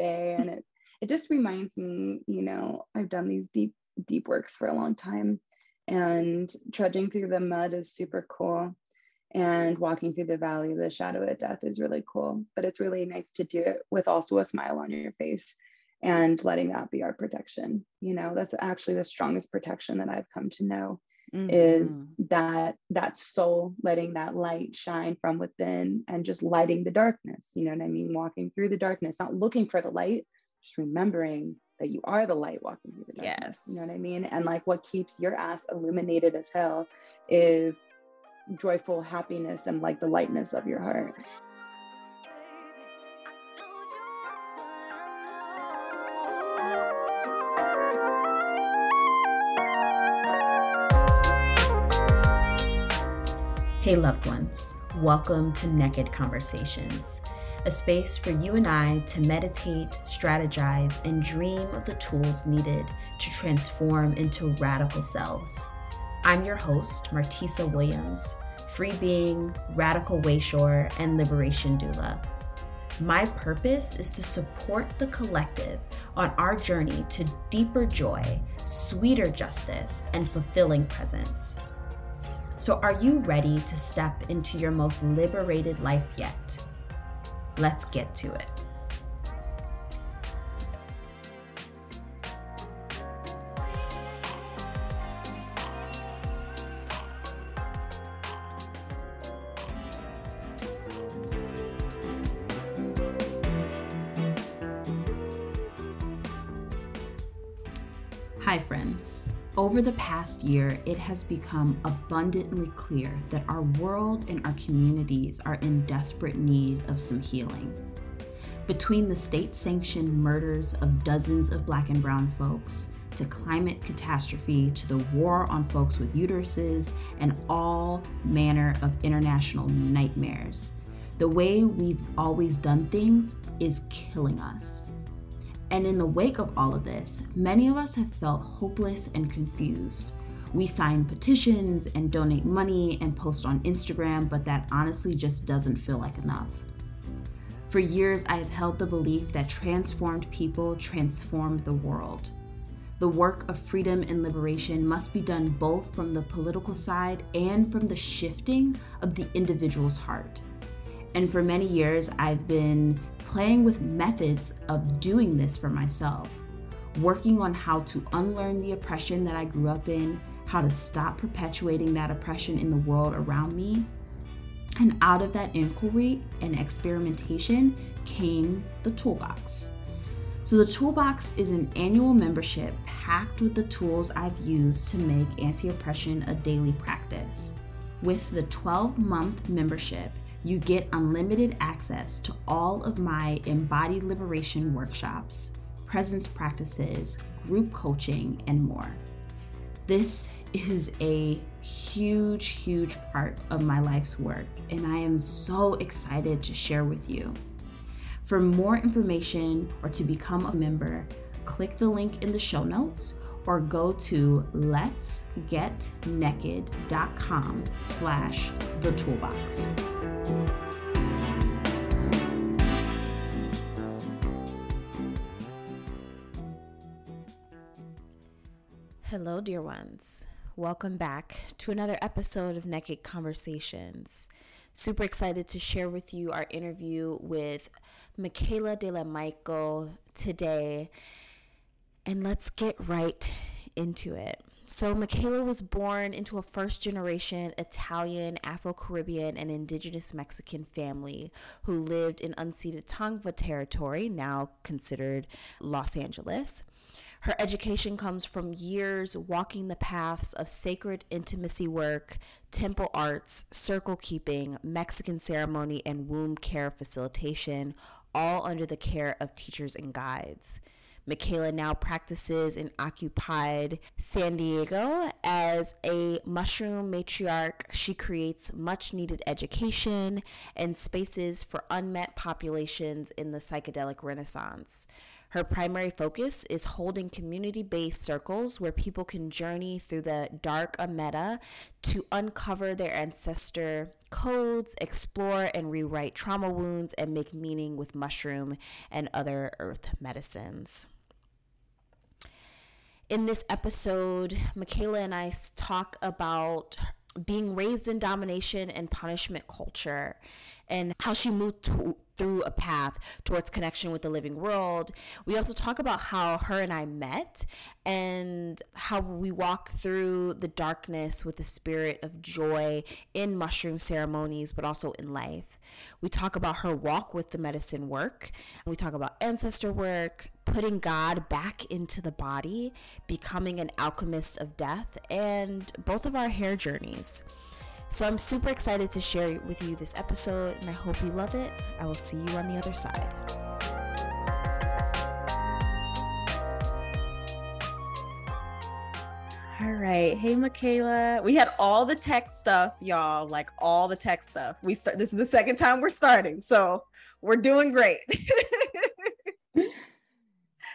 day. And it it just reminds me, you know, I've done these deep, deep works for a long time. And trudging through the mud is super cool. And walking through the valley of the shadow of death is really cool. But it's really nice to do it with also a smile on your face and letting that be our protection. You know, that's actually the strongest protection that I've come to know mm-hmm. is that that soul letting that light shine from within and just lighting the darkness. You know what I mean? Walking through the darkness, not looking for the light, just remembering that you are the light walking through the darkness. Yes. You know what I mean? And like what keeps your ass illuminated as hell is joyful happiness and like the lightness of your heart. Hey, loved ones, welcome to Naked Conversations a space for you and I to meditate, strategize, and dream of the tools needed to transform into radical selves. I'm your host, Martisa Williams, free being, radical wayshower, and liberation doula. My purpose is to support the collective on our journey to deeper joy, sweeter justice, and fulfilling presence. So, are you ready to step into your most liberated life yet? Let's get to it. Over the past year, it has become abundantly clear that our world and our communities are in desperate need of some healing. Between the state sanctioned murders of dozens of black and brown folks, to climate catastrophe, to the war on folks with uteruses, and all manner of international nightmares, the way we've always done things is killing us. And in the wake of all of this, many of us have felt hopeless and confused. We sign petitions and donate money and post on Instagram, but that honestly just doesn't feel like enough. For years, I have held the belief that transformed people transform the world. The work of freedom and liberation must be done both from the political side and from the shifting of the individual's heart. And for many years, I've been playing with methods of doing this for myself, working on how to unlearn the oppression that I grew up in, how to stop perpetuating that oppression in the world around me. And out of that inquiry and experimentation came the Toolbox. So, the Toolbox is an annual membership packed with the tools I've used to make anti oppression a daily practice. With the 12 month membership, you get unlimited access to all of my embodied liberation workshops, presence practices, group coaching, and more. This is a huge, huge part of my life's work, and I am so excited to share with you. For more information or to become a member, click the link in the show notes or go to letsgetnaked.com slash the toolbox. Hello, dear ones. Welcome back to another episode of Naked Conversations. Super excited to share with you our interview with Michaela De La Michael today. And let's get right into it. So, Michaela was born into a first generation Italian, Afro Caribbean, and indigenous Mexican family who lived in unceded Tongva territory, now considered Los Angeles. Her education comes from years walking the paths of sacred intimacy work, temple arts, circle keeping, Mexican ceremony, and womb care facilitation, all under the care of teachers and guides. Michaela now practices in occupied San Diego as a mushroom matriarch. She creates much needed education and spaces for unmet populations in the psychedelic renaissance. Her primary focus is holding community based circles where people can journey through the dark Amenta to uncover their ancestor codes, explore and rewrite trauma wounds, and make meaning with mushroom and other earth medicines. In this episode, Michaela and I talk about being raised in domination and punishment culture and how she moved to, through a path towards connection with the living world. We also talk about how her and I met and how we walk through the darkness with a spirit of joy in mushroom ceremonies, but also in life. We talk about her walk with the medicine work. We talk about ancestor work, putting God back into the body, becoming an alchemist of death, and both of our hair journeys. So I'm super excited to share with you this episode, and I hope you love it. I will see you on the other side. All right. Hey, Michaela. We had all the tech stuff, y'all, like all the tech stuff. We start, this is the second time we're starting. So we're doing great.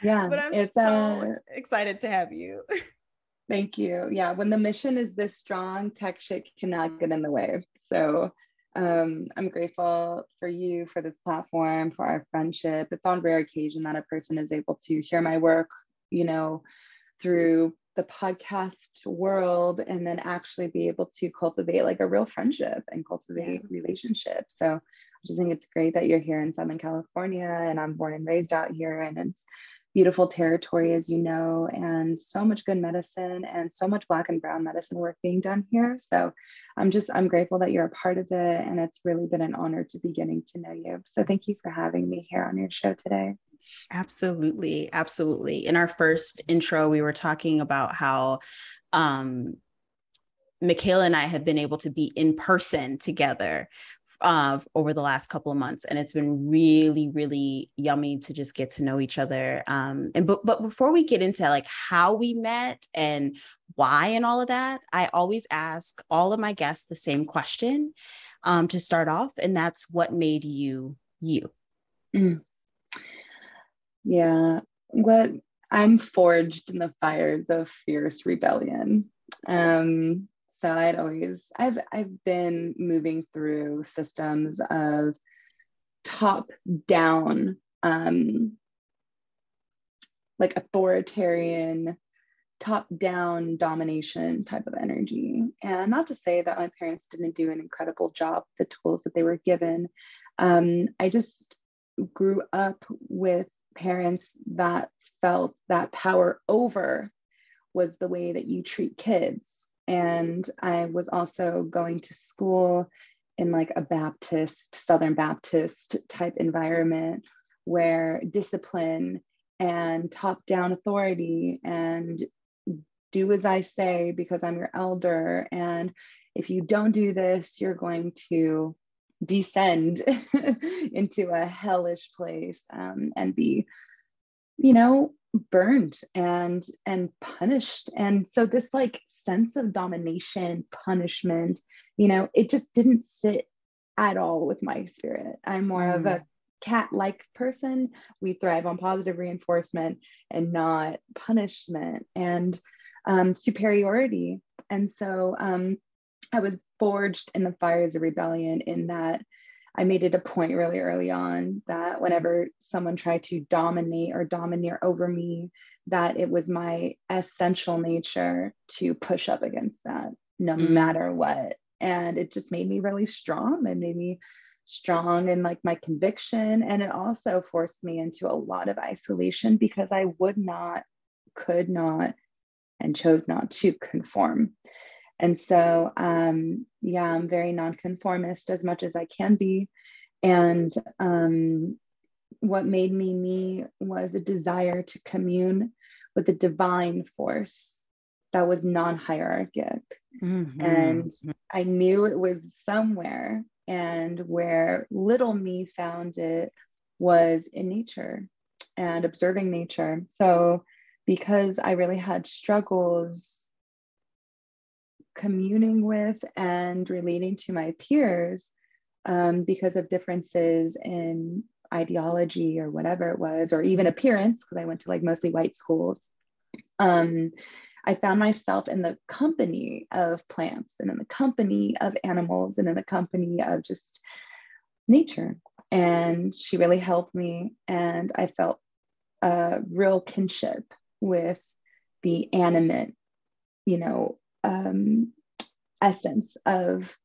yeah. But I'm it's, so uh, excited to have you. Thank you. Yeah, when the mission is this strong, tech shit cannot get in the way. So um, I'm grateful for you, for this platform, for our friendship. It's on rare occasion that a person is able to hear my work, you know, through the podcast world and then actually be able to cultivate like a real friendship and cultivate yeah. relationships. So I just think it's great that you're here in Southern California and I'm born and raised out here and it's beautiful territory, as you know, and so much good medicine and so much Black and Brown medicine work being done here. So I'm just, I'm grateful that you're a part of it. And it's really been an honor to be getting to know you. So thank you for having me here on your show today. Absolutely. Absolutely. In our first intro, we were talking about how, um, Michaela and I have been able to be in person together uh, over the last couple of months, and it's been really, really yummy to just get to know each other. Um, and but but before we get into like how we met and why and all of that, I always ask all of my guests the same question um, to start off, and that's what made you you. Mm. Yeah, what I'm forged in the fires of fierce rebellion. Um, so I'd always I've I've been moving through systems of top down um like authoritarian top down domination type of energy. And not to say that my parents didn't do an incredible job the tools that they were given. Um, i just grew up with parents that felt that power over was the way that you treat kids and I was also going to school in like a Baptist, Southern Baptist type environment where discipline and top down authority and do as I say because I'm your elder. And if you don't do this, you're going to descend into a hellish place um, and be, you know, burned and and punished and so this like sense of domination punishment you know it just didn't sit at all with my spirit i'm more mm. of a mm. cat like person we thrive on positive reinforcement and not punishment and um, superiority and so um, i was forged in the fires of rebellion in that I made it a point really early on that whenever someone tried to dominate or domineer over me, that it was my essential nature to push up against that no mm. matter what. And it just made me really strong. It made me strong in like my conviction. And it also forced me into a lot of isolation because I would not, could not, and chose not to conform. And so, um, yeah, I'm very nonconformist as much as I can be. And um, what made me me was a desire to commune with a divine force that was non hierarchic. Mm-hmm. And I knew it was somewhere, and where little me found it was in nature and observing nature. So, because I really had struggles communing with and relating to my peers um, because of differences in ideology or whatever it was, or even appearance, because I went to like mostly white schools. Um, I found myself in the company of plants and in the company of animals and in the company of just nature. And she really helped me. And I felt a real kinship with the animate, you know, um, essence of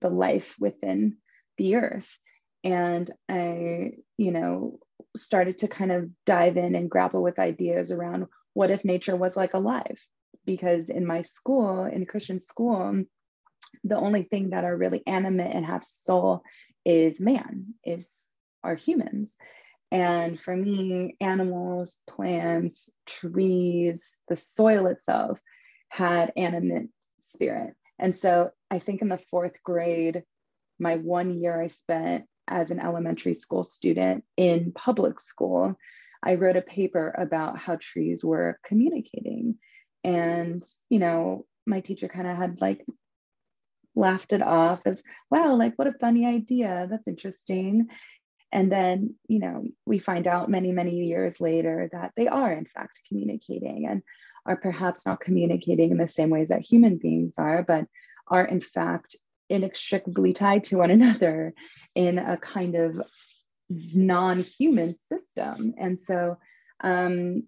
the life within the earth. And I, you know, started to kind of dive in and grapple with ideas around what if nature was like alive? Because in my school, in Christian school, the only thing that are really animate and have soul is man, is are humans. And for me, animals, plants, trees, the soil itself had animate spirit. And so I think in the fourth grade, my one year I spent as an elementary school student in public school, I wrote a paper about how trees were communicating. And, you know, my teacher kind of had like laughed it off as, wow, like what a funny idea. That's interesting. And then, you know, we find out many, many years later that they are, in fact, communicating and are perhaps not communicating in the same ways that human beings are, but are, in fact, inextricably tied to one another in a kind of non human system. And so, um,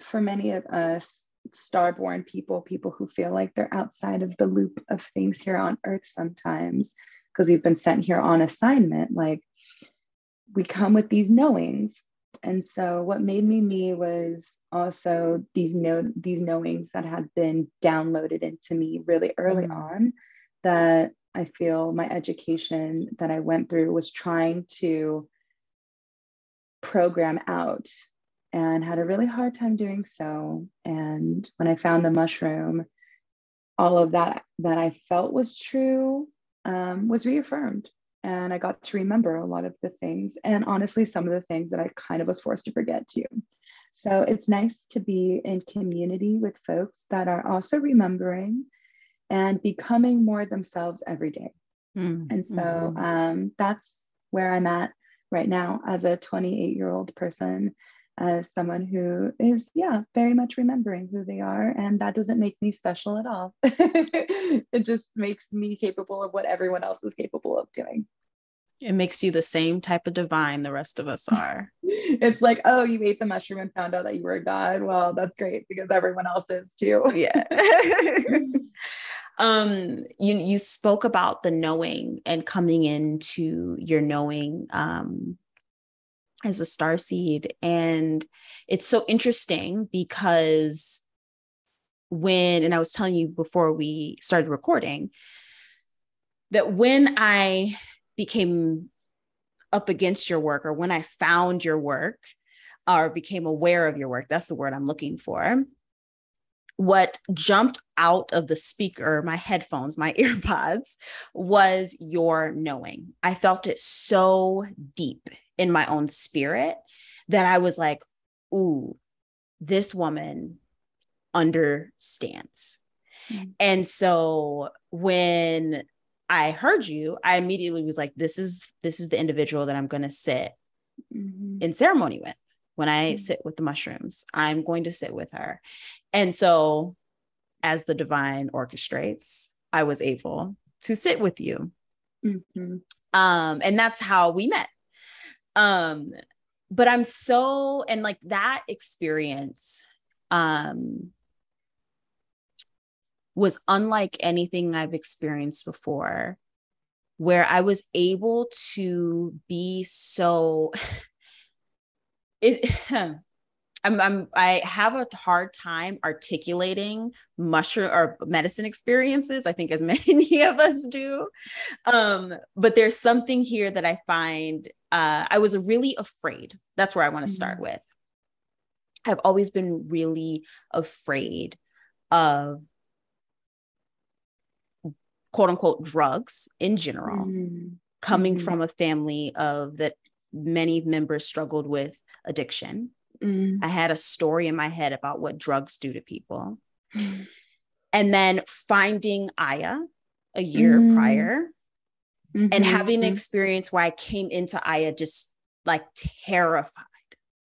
for many of us, starborn people, people who feel like they're outside of the loop of things here on earth sometimes, because we've been sent here on assignment, like we come with these knowings and so what made me me was also these know these knowings that had been downloaded into me really early mm-hmm. on that i feel my education that i went through was trying to program out and had a really hard time doing so and when i found the mushroom all of that that i felt was true um, was reaffirmed and I got to remember a lot of the things and honestly some of the things that I kind of was forced to forget too. So it's nice to be in community with folks that are also remembering and becoming more themselves every day. Mm-hmm. And so mm-hmm. um, that's where I'm at right now as a 28 year old person as someone who is, yeah, very much remembering who they are. And that doesn't make me special at all. it just makes me capable of what everyone else is capable of doing. It makes you the same type of divine the rest of us are. it's like, oh, you ate the mushroom and found out that you were a god. Well, that's great because everyone else is too. yeah. um, you you spoke about the knowing and coming into your knowing um as a star seed. And it's so interesting because when, and I was telling you before we started recording, that when I became up against your work or when I found your work or became aware of your work, that's the word I'm looking for. What jumped out of the speaker, my headphones, my earpods, was your knowing. I felt it so deep in my own spirit that I was like, ooh, this woman understands. Mm-hmm. And so when I heard you, I immediately was like, this is this is the individual that I'm going to sit mm-hmm. in ceremony with. When I mm-hmm. sit with the mushrooms, I'm going to sit with her. And so as the divine orchestrates, I was able to sit with you. Mm-hmm. Um, and that's how we met. Um, but I'm so and like that experience um was unlike anything I've experienced before, where I was able to be so it I'm, I'm I have a hard time articulating mushroom or medicine experiences. I think as many of us do, um, but there's something here that I find uh, I was really afraid. That's where I want to start mm-hmm. with. I've always been really afraid of quote unquote drugs in general, mm-hmm. coming mm-hmm. from a family of that many members struggled with addiction. Mm-hmm. I had a story in my head about what drugs do to people. Mm-hmm. And then finding Aya a year mm-hmm. and having an experience where I came into Aya just like terrified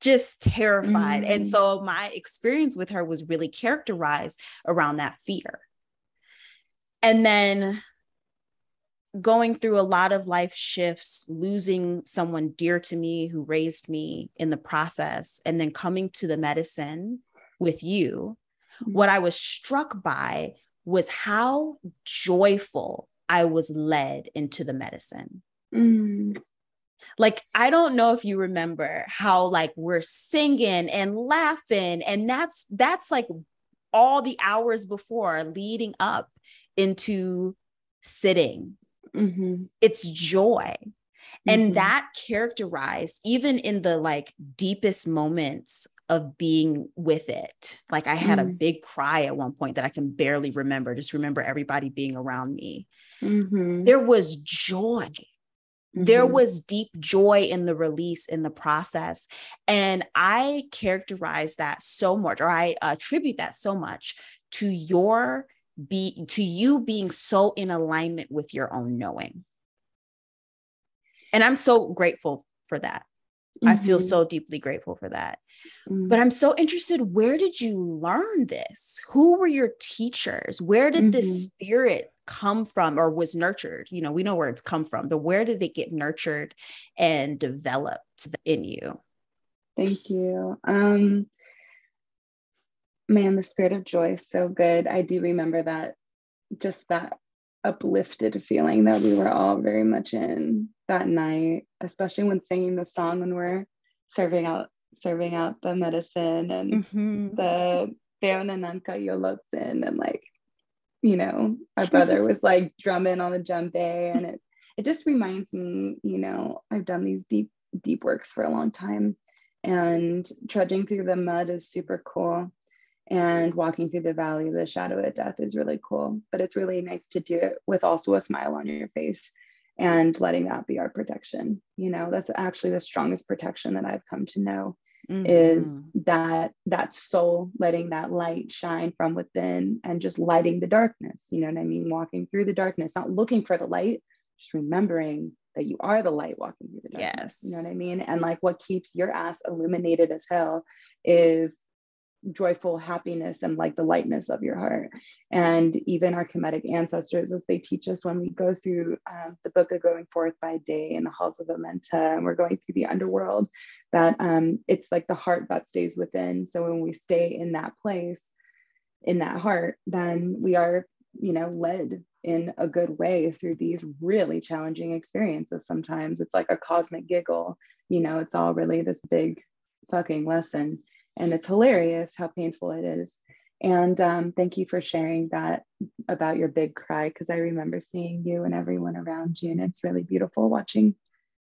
just terrified. Mm-hmm. And so my experience with her was really characterized around that fear. And then going through a lot of life shifts, losing someone dear to me who raised me in the process, and then coming to the medicine with you, mm-hmm. what I was struck by was how joyful I was led into the medicine. Mm. Like, I don't know if you remember how like we're singing and laughing, and that's that's like all the hours before leading up into sitting. Mm-hmm. It's joy. And mm-hmm. that characterized even in the like deepest moments of being with it. Like I had mm. a big cry at one point that I can barely remember, just remember everybody being around me. Mm-hmm. There was joy. There mm-hmm. was deep joy in the release in the process. And I characterize that so much, or I attribute that so much to your be to you being so in alignment with your own knowing. And I'm so grateful for that. Mm-hmm. I feel mm-hmm. so deeply grateful for that. Mm-hmm. But I'm so interested where did you learn this? Who were your teachers? Where did mm-hmm. this spirit come from or was nurtured? You know, we know where it's come from, but where did it get nurtured and developed in you? Thank you. Um man, the spirit of joy is so good. I do remember that just that uplifted feeling that we were all very much in that night, especially when singing the song when we're serving out serving out the medicine and mm-hmm. the Beonananka Yolotsin and like, you know, our brother was like drumming on the djembe and it it just reminds me, you know, I've done these deep, deep works for a long time and trudging through the mud is super cool. And walking through the valley of the shadow of death is really cool. But it's really nice to do it with also a smile on your face and letting that be our protection. You know, that's actually the strongest protection that I've come to know mm-hmm. is that that soul letting that light shine from within and just lighting the darkness you know what i mean? Walking through the darkness not looking for the light just remembering that you are the light walking through the darkness yes you know what i mean? And like what keeps your ass illuminated as hell is joyful happiness and like the lightness of your heart. And even our Kemetic ancestors, as they teach us when we go through um, the book of Going Forth by Day in the halls of Amenta, and we're going through the underworld, that um, it's like the heart that stays within. So when we stay in that place, in that heart, then we are, you know, led in a good way through these really challenging experiences. Sometimes it's like a cosmic giggle, you know, it's all really this big fucking lesson and it's hilarious how painful it is. And um, thank you for sharing that about your big cry because i remember seeing you and everyone around you and it's really beautiful watching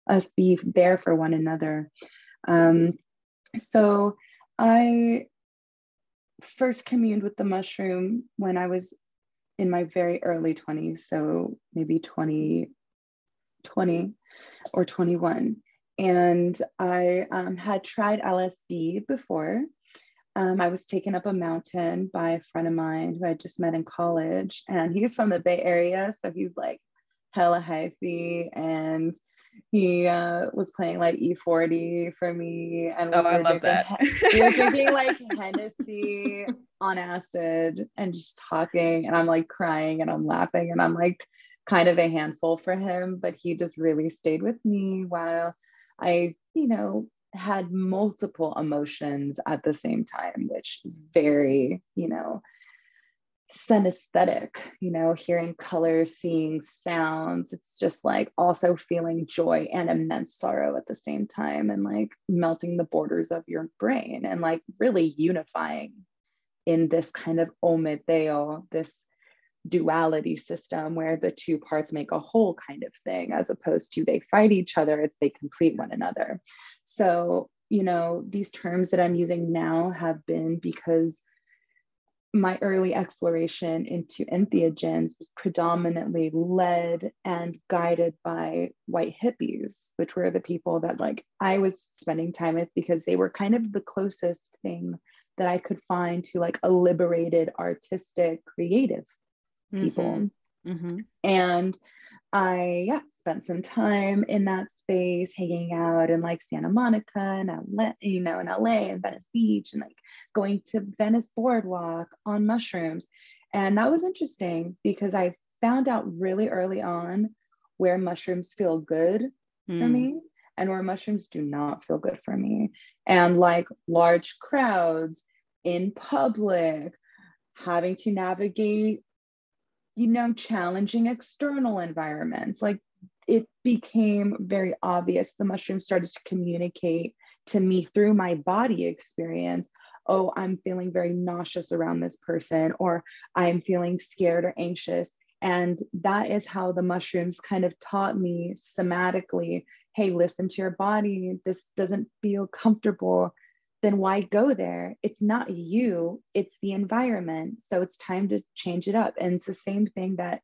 us be there for one another. Um, so i first communed with the mushroom when i was in my very early 20s so maybe 20 20 or 21 and I um, had tried LSD before. Um, I was taken up a mountain by a friend of mine who I just met in college, and he's from the Bay Area, so he's like hella hyphy, and he uh, was playing like E-40 for me, and oh, we I love that. we were drinking like Hennessy on acid and just talking, and I'm like crying and I'm laughing, and I'm like kind of a handful for him, but he just really stayed with me while I, you know, had multiple emotions at the same time, which is very, you know, synesthetic, you know, hearing colors, seeing sounds. It's just like also feeling joy and immense sorrow at the same time and like melting the borders of your brain and like really unifying in this kind of Ometeotl, this duality system where the two parts make a whole kind of thing as opposed to they fight each other it's they complete one another. So you know these terms that i'm using now have been because my early exploration into entheogens was predominantly led and guided by white hippies which were the people that like i was spending time with because they were kind of the closest thing that i could find to like a liberated artistic creative people. Mm-hmm. Mm-hmm. And I yeah spent some time in that space, hanging out in like Santa Monica and LA, you know, in LA and Venice Beach, and like going to Venice Boardwalk on mushrooms, and that was interesting because I found out really early on where mushrooms feel good mm. for me and where mushrooms do not feel good for me, and like large crowds in public, having to navigate you know, challenging external environments. Like it became very obvious. The mushroom started to communicate to me through my body experience. Oh, I'm feeling very nauseous around this person, or I'm feeling scared or anxious. And that is how the mushrooms kind of taught me somatically hey, listen to your body. This doesn't feel comfortable then why go there? It's not you, it's the environment. So it's time to change it up. And it's the same thing that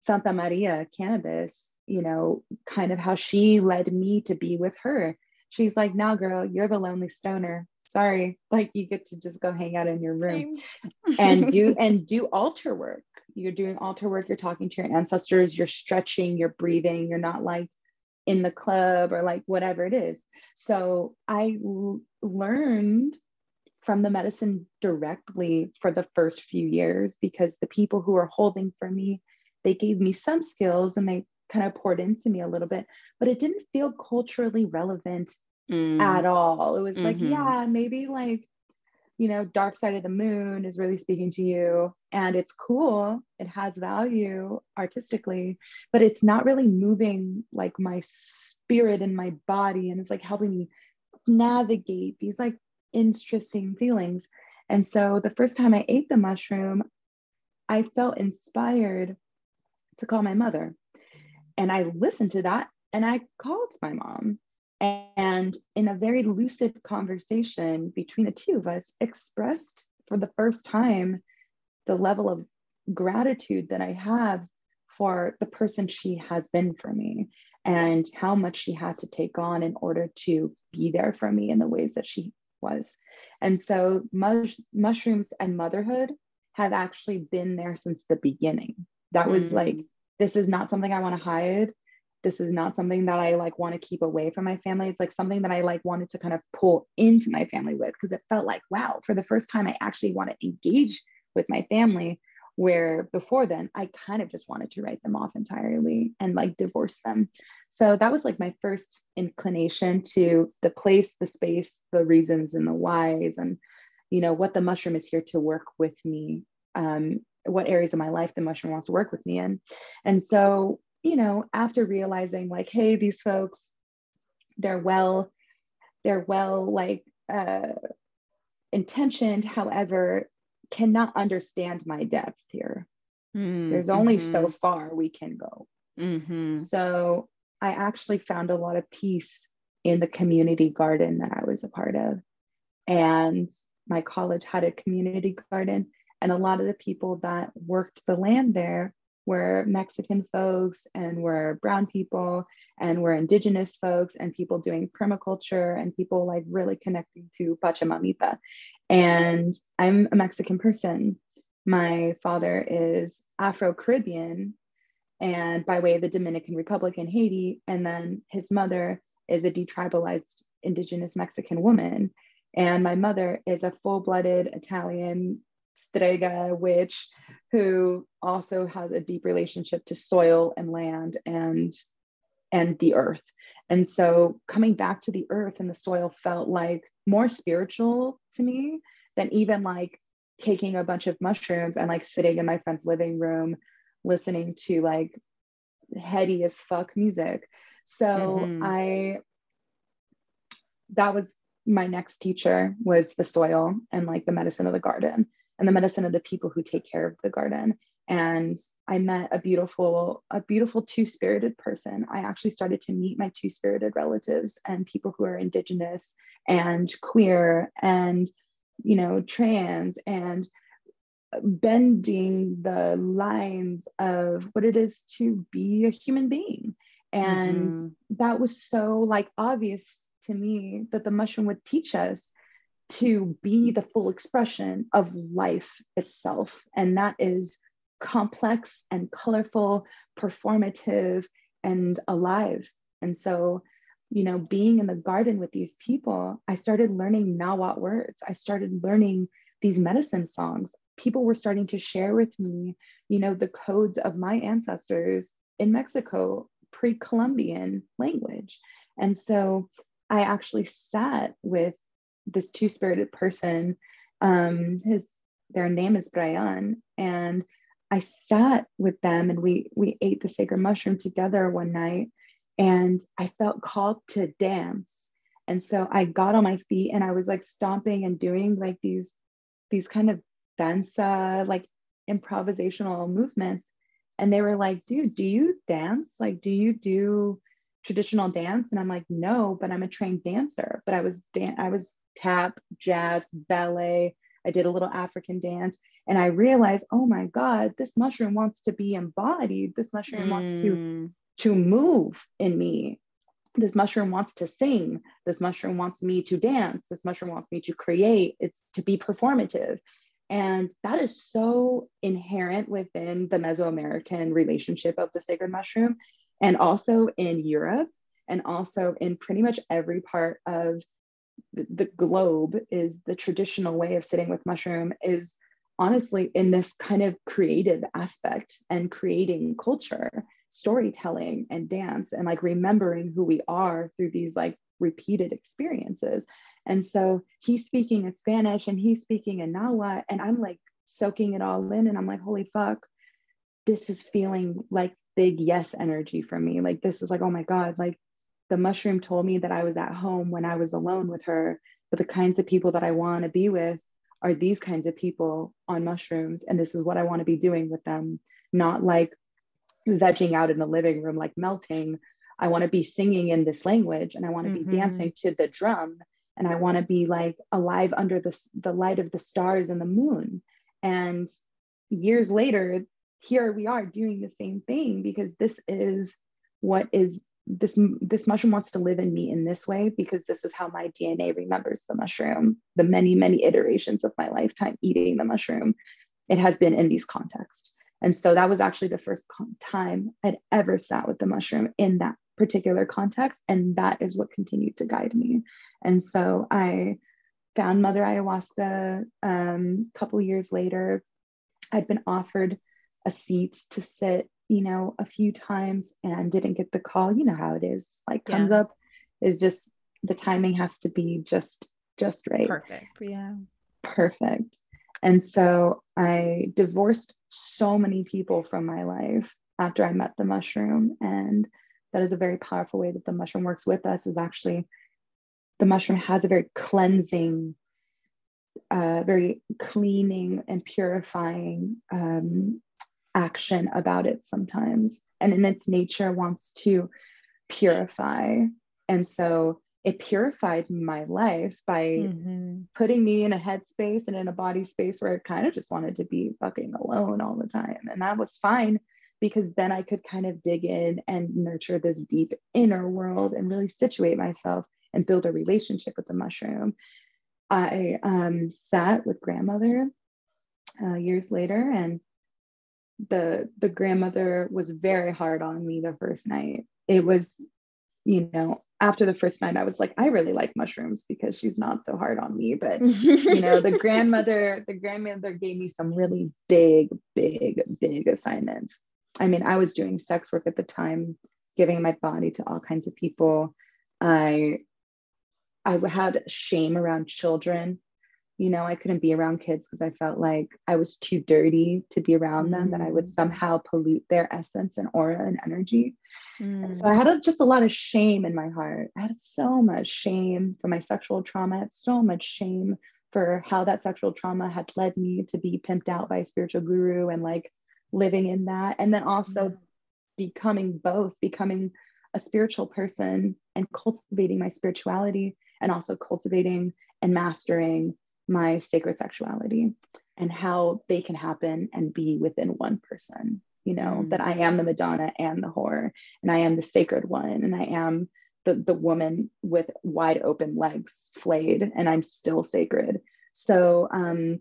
Santa Maria cannabis, you know, kind of how she led me to be with her. She's like, now, girl, you're the lonely stoner. Sorry, like you get to just go hang out in your room and do and do altar work. You're doing altar work, you're talking to your ancestors, you're stretching, you're breathing, you're not like in the club or like whatever it is. So I l- learned from the medicine directly for the first few years because the people who were holding for me, they gave me some skills and they kind of poured into me a little bit, but it didn't feel culturally relevant mm. at all. It was mm-hmm. like, yeah, maybe like you know, dark side of the moon is really speaking to you and it's cool. It has value artistically, but it's not really moving like my spirit and my body. And it's like helping me navigate these like interesting feelings. And so the first time I ate the mushroom, I felt inspired to call my mother. And I listened to that and I called my mom and in a very lucid conversation between the two of us expressed for the first time the level of gratitude that i have for the person she has been for me and how much she had to take on in order to be there for me in the ways that she was. And so mush- mushrooms and motherhood have actually been there since the beginning. That was mm. like this is not something i want to hide this is not something that I like want to keep away from my family. It's like something that I like wanted to kind of pull into my family with because it felt like, wow, for the first time, I actually want to engage with my family. Where before then, I kind of just wanted to write them off entirely and like divorce them. So that was like my first inclination to the place, the space, the reasons, and the whys, and you know what the mushroom is here to work with me um, what areas of my life the mushroom wants to work with me in. And so you know, after realizing like, hey, these folks, they're well, they're well like uh, intentioned, however, cannot understand my depth here. Mm-hmm. There's only so mm-hmm. far we can go. Mm-hmm. So I actually found a lot of peace in the community garden that I was a part of. And my college had a community garden, and a lot of the people that worked the land there we're Mexican folks and we're brown people and we're indigenous folks and people doing permaculture and people like really connecting to Pachamamita. And I'm a Mexican person. My father is Afro Caribbean and by way of the Dominican Republic and Haiti. And then his mother is a detribalized indigenous Mexican woman. And my mother is a full blooded Italian Strega witch who also has a deep relationship to soil and land and and the earth. And so coming back to the earth and the soil felt like more spiritual to me than even like taking a bunch of mushrooms and like sitting in my friend's living room listening to like heady as fuck music. So mm-hmm. I that was my next teacher was the soil and like the medicine of the garden and the medicine of the people who take care of the garden. And i met a beautiful a beautiful two-spirited person. I actually started to meet my two-spirited relatives and people who are indigenous and queer and you know trans and bending the lines of what it is to be a human being. And mm-hmm. that was so like obvious to me that the mushroom would teach us to be the full expression of life itself. And that is complex and colorful, performative, and alive. And so, you know, being in the garden with these people, I started learning Nahuatl words. I started learning these medicine songs. People were starting to share with me, you know, the codes of my ancestors in Mexico, pre Columbian language. And so I actually sat with this two spirited person. Um, his their name is Brian, and I sat with them and we we ate the sacred mushroom together one night and I felt called to dance. And so I got on my feet and I was like stomping and doing like these these kind of danza like improvisational movements and they were like, "Dude, do you dance? Like do you do traditional dance?" And I'm like, "No, but I'm a trained dancer." But I was dan- I was tap, jazz, ballet, I did a little African dance and I realized, oh my God, this mushroom wants to be embodied. This mushroom mm. wants to, mm. to move in me. This mushroom wants to sing. This mushroom wants me to dance. This mushroom wants me to create. It's to be performative. And that is so inherent within the Mesoamerican relationship of the sacred mushroom, and also in Europe, and also in pretty much every part of the globe is the traditional way of sitting with mushroom is honestly in this kind of creative aspect and creating culture storytelling and dance and like remembering who we are through these like repeated experiences. And so he's speaking in spanish and he's speaking in nahuatl and i'm like soaking it all in and i'm like holy fuck this is feeling like big yes energy for me like this is like oh my god like the mushroom told me that I was at home when I was alone with her. But the kinds of people that I want to be with are these kinds of people on mushrooms. And this is what I want to be doing with them, not like vegging out in the living room, like melting. I want to be singing in this language and I want to mm-hmm. be dancing to the drum. And I want to be like alive under the, the light of the stars and the moon. And years later, here we are doing the same thing because this is what is this this mushroom wants to live in me in this way because this is how my DNA remembers the mushroom. The many many iterations of my lifetime eating the mushroom, it has been in these contexts. And so that was actually the first time I'd ever sat with the mushroom in that particular context, and that is what continued to guide me. And so I found Mother Ayahuasca um, a couple years later. I'd been offered a seat to sit you know, a few times and didn't get the call. You know how it is. Like comes yeah. up is just the timing has to be just just right. Perfect. Yeah. Perfect. And so I divorced so many people from my life after I met the mushroom. And that is a very powerful way that the mushroom works with us is actually the mushroom has a very cleansing, uh, very cleaning and purifying um, action about it sometimes and in its nature wants to purify and so it purified my life by mm-hmm. putting me in a headspace and in a body space where I kind of just wanted to be fucking alone all the time. And that was fine because then I could kind of dig in and nurture this deep inner world and really situate myself and build a relationship with the mushroom. I um, sat with grandmother uh, years later and the the grandmother was very hard on me the first night. It was you know after the first night i was like i really like mushrooms because she's not so hard on me but you know the grandmother the grandmother gave me some really big big big assignments. I mean i was doing sex work at the time giving my body to all kinds of people. I i had shame around children you know i couldn't be around kids because i felt like i was too dirty to be around mm. them that i would mm. somehow pollute their essence and aura and energy mm. and so i had a, just a lot of shame in my heart i had so much shame for my sexual trauma i had so much shame for how that sexual trauma had led me to be pimped out by a spiritual guru and like living in that and then also mm. becoming both becoming a spiritual person and cultivating my spirituality and also cultivating and mastering my sacred sexuality and how they can happen and be within one person you know mm. that i am the madonna and the whore and i am the sacred one and i am the, the woman with wide open legs flayed and i'm still sacred so um,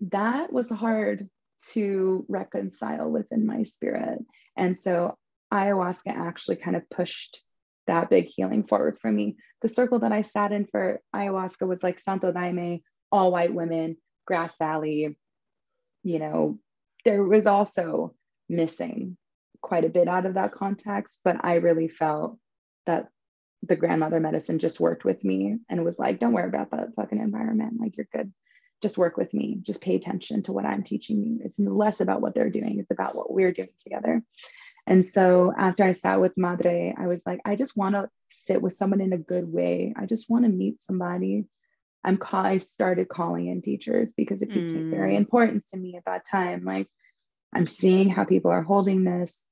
that was hard to reconcile within my spirit. And so ayahuasca actually kind of pushed that big healing forward for me. The circle that I sat in for ayahuasca was like Santo Daime, all white women, Grass Valley. You know, there was also missing quite a bit out of that context, but I really felt that the grandmother medicine just worked with me and was like, don't worry about that fucking environment. Like, you're good. Just work with me. Just pay attention to what I'm teaching you. It's less about what they're doing, it's about what we're doing together. And so after I sat with Madre, I was like, I just want to sit with someone in a good way. I just want to meet somebody. I'm call- I started calling in teachers because it became mm. very important to me at that time. Like I'm seeing how people are holding this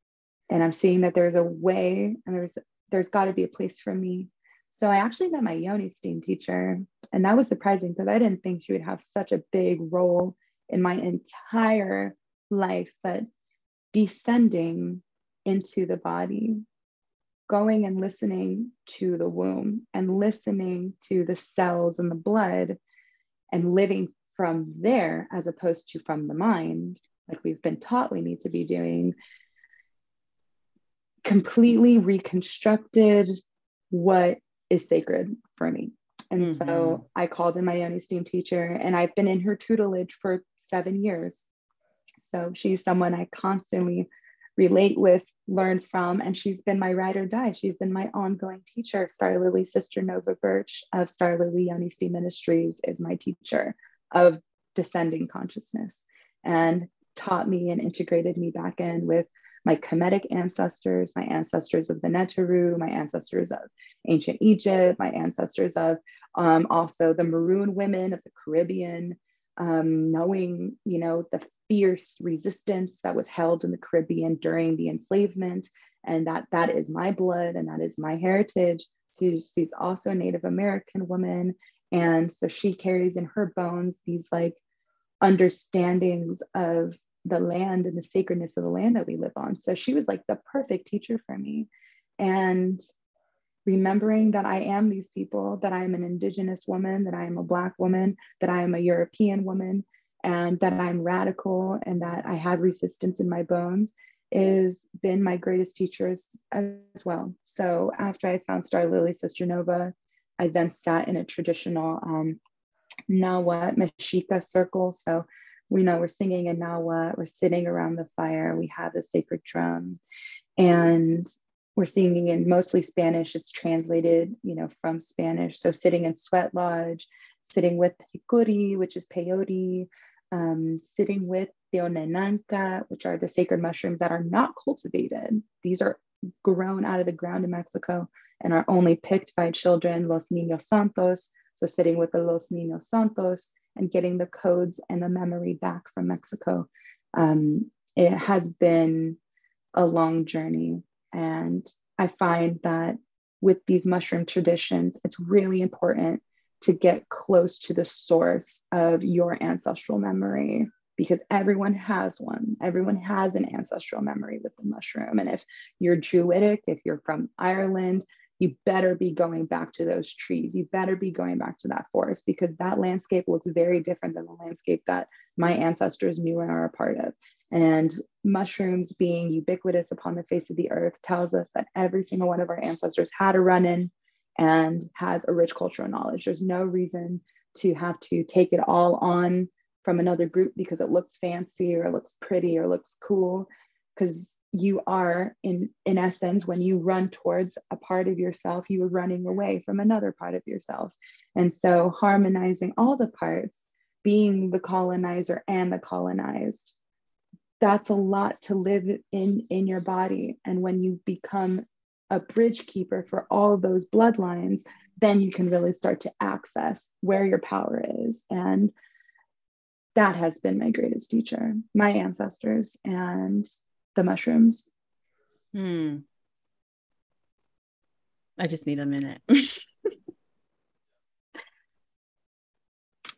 and I'm seeing that there's a way and there's there's got to be a place for me. So I actually met my Yoni steam teacher and that was surprising because I didn't think she would have such a big role in my entire life, but descending into the body, going and listening to the womb and listening to the cells and the blood and living from there as opposed to from the mind, like we've been taught we need to be doing, completely reconstructed what is sacred for me. And mm-hmm. so I called in my Yoni steam teacher, and I've been in her tutelage for seven years. So she's someone I constantly relate with, learn from, and she's been my ride or die. She's been my ongoing teacher. Star Lily Sister Nova Birch of Star Lily Yoni Steam Ministries is my teacher of descending consciousness and taught me and integrated me back in with my Kemetic ancestors, my ancestors of the Neteru, my ancestors of ancient Egypt, my ancestors of um, also the Maroon women of the Caribbean, um, knowing, you know, the fierce resistance that was held in the Caribbean during the enslavement, and that that is my blood and that is my heritage. She's, she's also a Native American woman, and so she carries in her bones these like understandings of the land and the sacredness of the land that we live on. So she was like the perfect teacher for me, and remembering that I am these people, that I am an Indigenous woman, that I am a Black woman, that I am a European woman, and that I'm radical and that I have resistance in my bones is been my greatest teachers as well. So after I found Star Lily Sister Nova, I then sat in a traditional um, Nawa Mexica circle. So we know we're singing in Nawa, we're sitting around the fire, we have the sacred drum, and we're singing in mostly Spanish. It's translated, you know, from Spanish. So sitting in sweat lodge, sitting with hikuri, which is peyote, um, sitting with the teonanácatl, which are the sacred mushrooms that are not cultivated. These are grown out of the ground in Mexico and are only picked by children, los niños santos. So sitting with the los niños santos and getting the codes and the memory back from Mexico. Um, it has been a long journey. And I find that with these mushroom traditions, it's really important to get close to the source of your ancestral memory because everyone has one. Everyone has an ancestral memory with the mushroom. And if you're Druidic, if you're from Ireland, you better be going back to those trees. You better be going back to that forest because that landscape looks very different than the landscape that my ancestors knew and are a part of. And mushrooms being ubiquitous upon the face of the earth tells us that every single one of our ancestors had a run in and has a rich cultural knowledge. There's no reason to have to take it all on from another group because it looks fancy or it looks pretty or looks cool because you are in in essence when you run towards a part of yourself you are running away from another part of yourself and so harmonizing all the parts being the colonizer and the colonized that's a lot to live in in your body and when you become a bridge keeper for all those bloodlines, then you can really start to access where your power is. And that has been my greatest teacher, my ancestors and the mushrooms. Hmm. I just need a minute.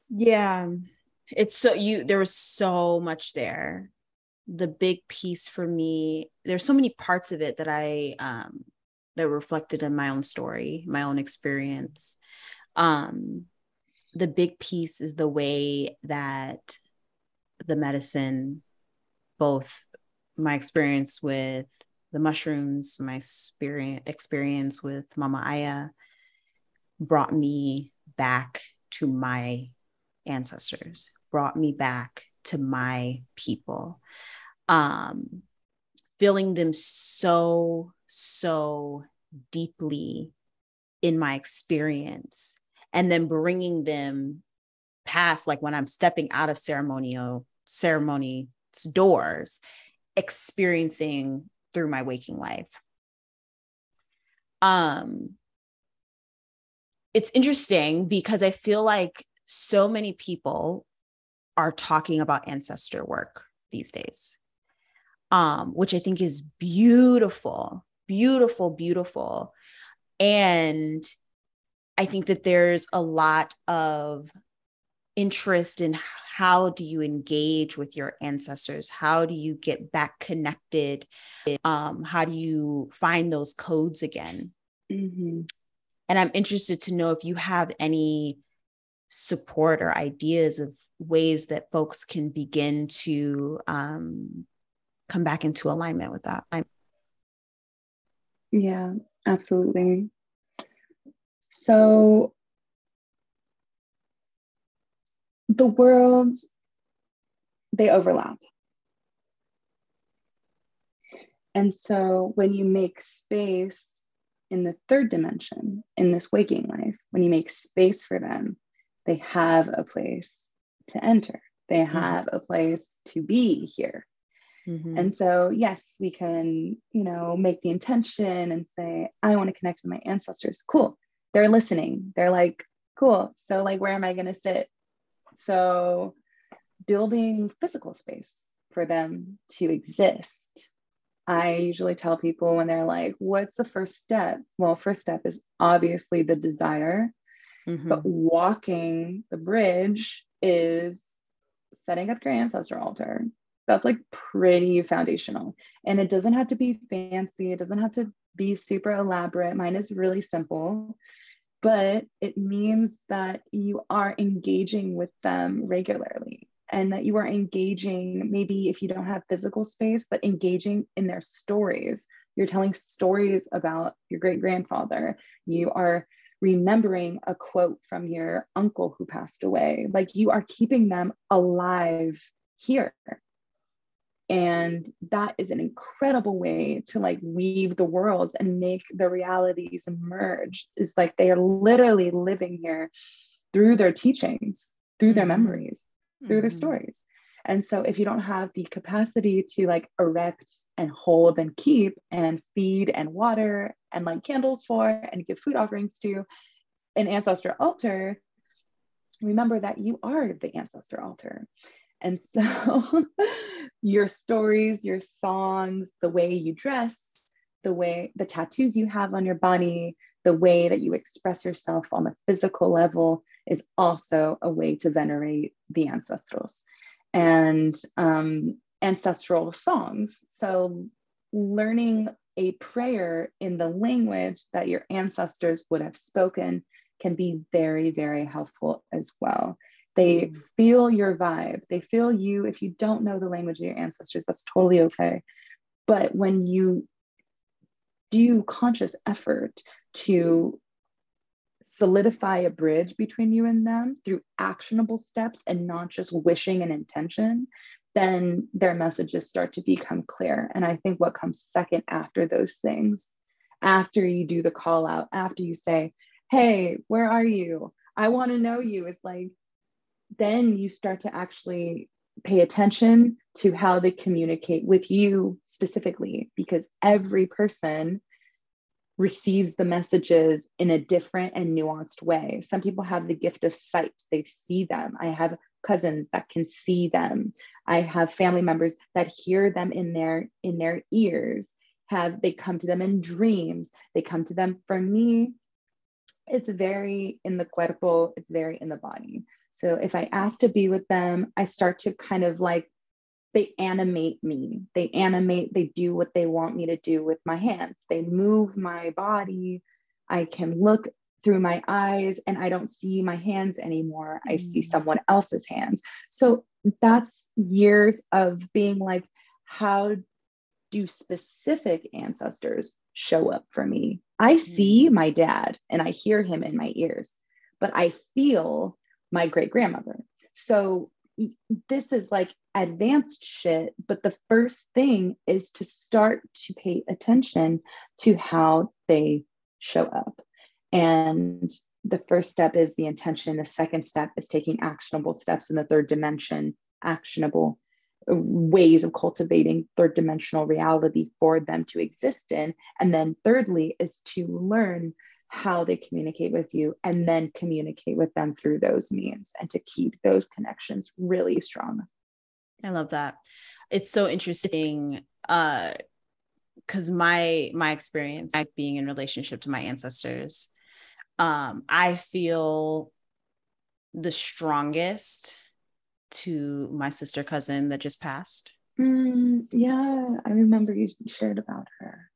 yeah. It's so you there was so much there. The big piece for me, there's so many parts of it that I um that reflected in my own story, my own experience. Um, the big piece is the way that the medicine both my experience with the mushrooms, my experience experience with Mama Aya brought me back to my ancestors, brought me back to my people. Um, feeling them so, so deeply in my experience, and then bringing them past, like when I'm stepping out of ceremonial ceremony doors, experiencing through my waking life. Um, it's interesting because I feel like so many people are talking about ancestor work these days, um, which I think is beautiful, beautiful, beautiful. And I think that there's a lot of interest in how do you engage with your ancestors how do you get back connected um, how do you find those codes again mm-hmm. and i'm interested to know if you have any support or ideas of ways that folks can begin to um, come back into alignment with that yeah absolutely. So the worlds they overlap. And so when you make space in the third dimension in this waking life when you make space for them they have a place to enter. They mm-hmm. have a place to be here mm-hmm. and so yes we can you know make the intention and say i want to connect with my ancestors cool they're listening they're like cool so like where am i going to sit so, building physical space for them to exist. I usually tell people when they're like, What's the first step? Well, first step is obviously the desire, mm-hmm. but walking the bridge is setting up your ancestor altar. That's like pretty foundational. And it doesn't have to be fancy, it doesn't have to be super elaborate. Mine is really simple. But it means that you are engaging with them regularly and that you are engaging maybe if you don't have physical space but engaging in their stories. You're telling stories about your great grandfather you are remembering a quote from your uncle who passed away. Like you are keeping them alive here and that is an incredible way to like weave the worlds and make the realities emerge is like they are literally living here through their teachings through their mm-hmm. memories through mm-hmm. their stories and so if you don't have the capacity to like erect and hold and keep and feed and water and light candles for and give food offerings to an ancestor altar remember that you are the ancestor altar and so your stories, your songs, the way you dress, the way the tattoos you have on your body, the way that you express yourself on the physical level is also a way to venerate the ancestros and um, ancestral songs. So, learning a prayer in the language that your ancestors would have spoken can be very, very helpful as well. They mm. feel your vibe. They feel you. If you don't know the language of your ancestors, that's totally okay. But when you do conscious effort to solidify a bridge between you and them through actionable steps and not just wishing and intention, then their messages start to become clear. And I think what comes second after those things, after you do the call out, after you say, Hey, where are you? I want to know you, is like then you start to actually pay attention to how they communicate with you specifically because every person receives the messages in a different and nuanced way. Some people have the gift of sight, they see them. I have cousins that can see them. I have family members that hear them in their in their ears. Have they come to them in dreams? They come to them for me. It's very in the cuerpo, it's very in the body. So if I ask to be with them, I start to kind of like, they animate me. They animate, they do what they want me to do with my hands. They move my body. I can look through my eyes and I don't see my hands anymore. I see mm. someone else's hands. So that's years of being like, how do specific ancestors show up for me? I see mm. my dad and I hear him in my ears, but I feel my great grandmother. So this is like advanced shit, but the first thing is to start to pay attention to how they show up. And the first step is the intention. The second step is taking actionable steps in the third dimension, actionable uh, ways of cultivating third dimensional reality for them to exist in. And then thirdly is to learn how they communicate with you and then communicate with them through those means and to keep those connections really strong. I love that. It's so interesting uh cuz my my experience like being in relationship to my ancestors um I feel the strongest to my sister cousin that just passed. Mm, yeah, I remember you shared about her.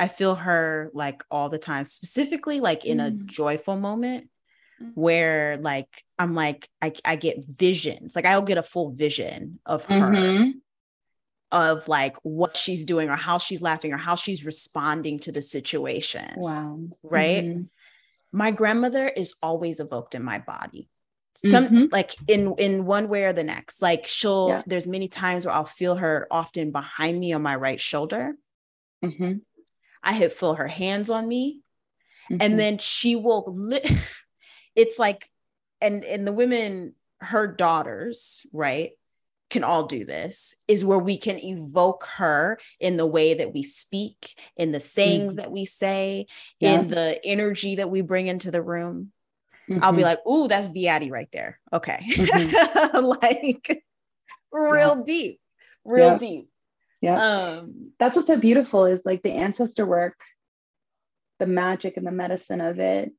I feel her like all the time, specifically like in mm. a joyful moment mm. where like I'm like I, I get visions like I'll get a full vision of her mm-hmm. of like what she's doing or how she's laughing or how she's responding to the situation. Wow. Right? Mm-hmm. My grandmother is always evoked in my body some mm-hmm. like in in one way or the next like she'll yeah. there's many times where i'll feel her often behind me on my right shoulder mm-hmm. I have feel her hands on me mm-hmm. and then she will li- it's like and and the women her daughters right can all do this is where we can evoke her in the way that we speak in the sayings mm-hmm. that we say yeah. in the energy that we bring into the room Mm-hmm. I'll be mm-hmm. like, ooh, that's Beatty right there. Okay. Mm-hmm. like real yeah. deep, real yeah. deep. Yeah. Um, that's what's so beautiful is like the ancestor work, the magic and the medicine of it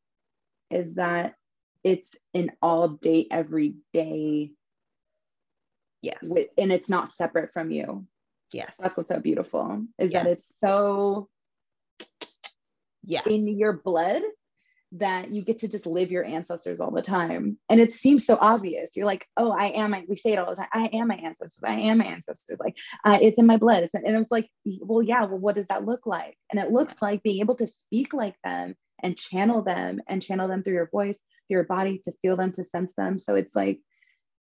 is that it's an all day, every day. Yes. and it's not separate from you. Yes. That's what's so beautiful is yes. that it's so yes. in your blood that you get to just live your ancestors all the time. And it seems so obvious. You're like, oh, I am, my, we say it all the time. I am my ancestors. I am my ancestors. Like uh, it's in my blood. It's, and it was like, well, yeah, well, what does that look like? And it looks like being able to speak like them and channel them and channel them through your voice, through your body, to feel them, to sense them. So it's like,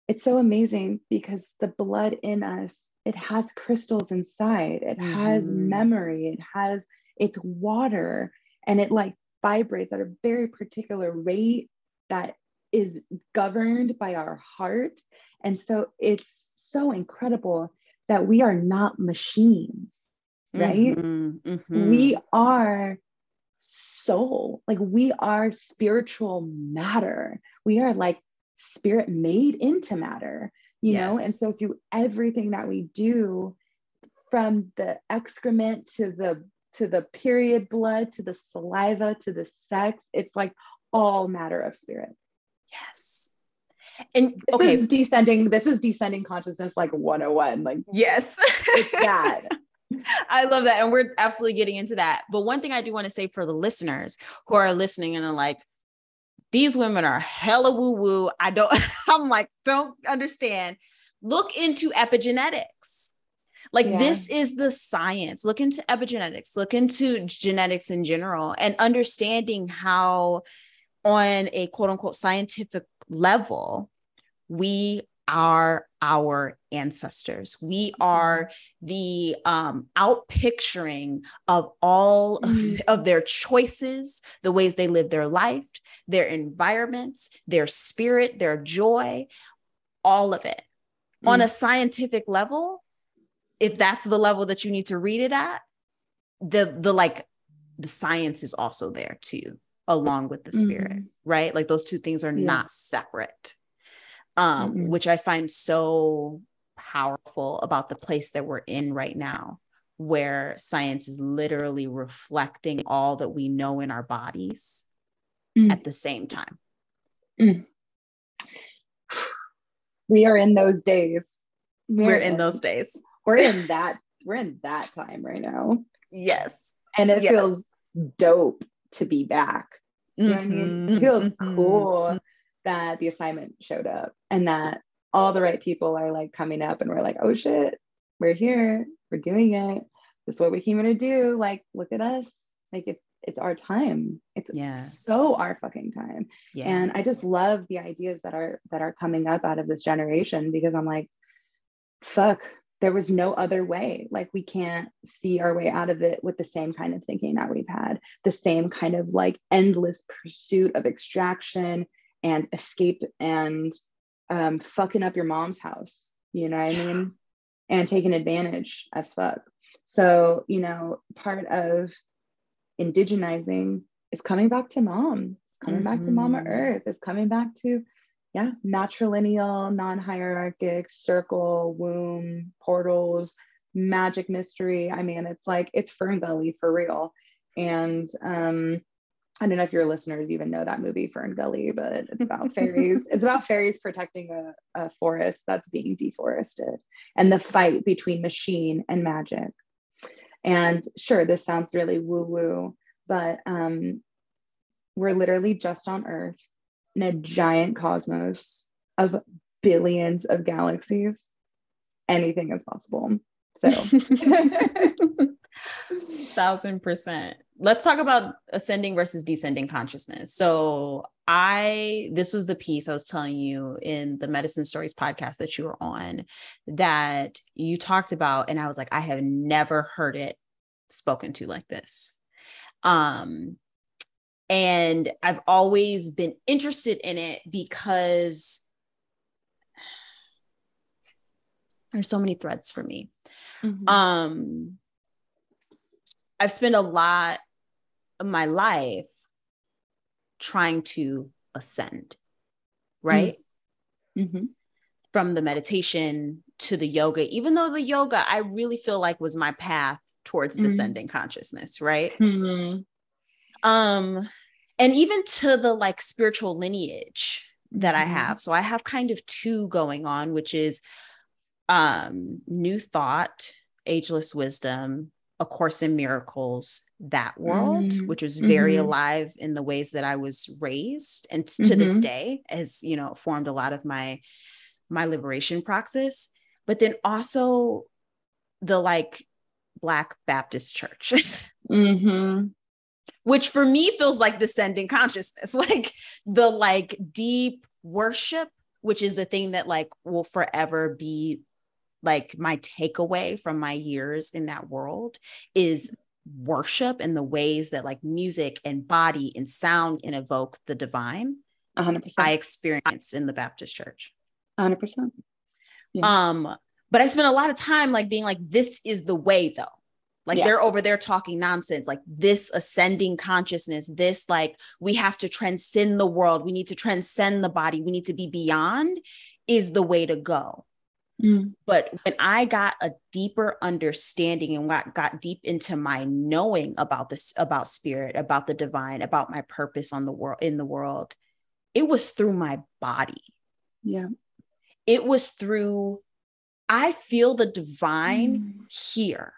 it's so amazing because the blood in us, it has crystals inside, it has memory, it has, it's water and it like vibrates at a very particular rate that is governed by our heart. And so it's so incredible that we are not machines, right? Mm-hmm, mm-hmm. We are soul, like we are spiritual matter. We are like spirit made into matter, you yes. know? And so through everything that we do, from the excrement to the to the period blood to the saliva to the sex it's like all matter of spirit yes and this okay is descending this is descending consciousness like 101 like yes it's that I love that. And we're absolutely getting into that. But one thing I do want to say for the listeners who are listening and are like, these women are hella woo woo. I don't, I'm like, don't understand. Look into epigenetics. Like yeah. this is the science. Look into epigenetics, look into genetics in general, and understanding how, on a quote unquote scientific level, we are our ancestors. We are the um, out picturing of all of, mm. of, their choices, the ways they live their life, their environments, their spirit, their joy, all of it. Mm. On a scientific level, if that's the level that you need to read it at, the the like the science is also there too, along with the spirit, mm-hmm. right? Like those two things are yeah. not separate. Um, mm-hmm. which I find so powerful about the place that we're in right now, where science is literally reflecting all that we know in our bodies mm. at the same time. Mm. We are in those days. We're, we're in those days we're in that we're in that time right now yes and it yes. feels dope to be back you know mm-hmm. I mean? it feels mm-hmm. cool that the assignment showed up and that all the right people are like coming up and we're like oh shit we're here, we're doing it. This is what we came here to do. Like, look at us. Like it's it's our time. It's yeah. so our fucking time. Yeah. And I just love the ideas that are that are coming up out of this generation because I'm like, fuck, there was no other way. Like we can't see our way out of it with the same kind of thinking that we've had, the same kind of like endless pursuit of extraction and escape and um, fucking up your mom's house. You know what I mean? And taking advantage as fuck. So, you know, part of indigenizing is coming back to mom. It's coming mm-hmm. back to Mama mm-hmm. Earth. It's coming back to yeah, matrilineal, non-hierarchic, circle, womb, portals, magic mystery. I mean, it's like it's FernGully for real. And um, I don't know if your listeners even know that movie FernGully, but it's about fairies. It's about fairies protecting a, a forest that's being deforested and the fight between machine and magic. And sure, this sounds really woo-woo, but um, we're literally just on Earth in a giant cosmos of billions of galaxies, anything is possible. So, thousand percent. Let's talk about ascending versus descending consciousness. So, I, this was the piece I was telling you in the Medicine Stories podcast that you were on that you talked about. And I was like, I have never heard it spoken to like this. Um, and I've always been interested in it because there's so many threads for me. Mm-hmm. Um, I've spent a lot of my life trying to ascend, right? Mm-hmm. From the meditation to the yoga, even though the yoga I really feel like was my path towards mm-hmm. descending consciousness, right? Mm-hmm. Um, and even to the like spiritual lineage that mm-hmm. I have. So I have kind of two going on, which is um, New Thought, Ageless Wisdom, A Course in Miracles, that world, mm-hmm. which was very mm-hmm. alive in the ways that I was raised, and to mm-hmm. this day has you know formed a lot of my my liberation praxis. But then also the like Black Baptist Church. which for me feels like descending consciousness, like the like deep worship, which is the thing that like will forever be like my takeaway from my years in that world is worship and the ways that like music and body and sound can evoke the divine 100% i experience in the baptist church. 100% yeah. um but i spent a lot of time like being like this is the way though like yeah. they're over there talking nonsense, like this ascending consciousness, this like we have to transcend the world, we need to transcend the body, we need to be beyond is the way to go. Mm. But when I got a deeper understanding and got, got deep into my knowing about this, about spirit, about the divine, about my purpose on the world in the world, it was through my body. Yeah. It was through, I feel the divine mm. here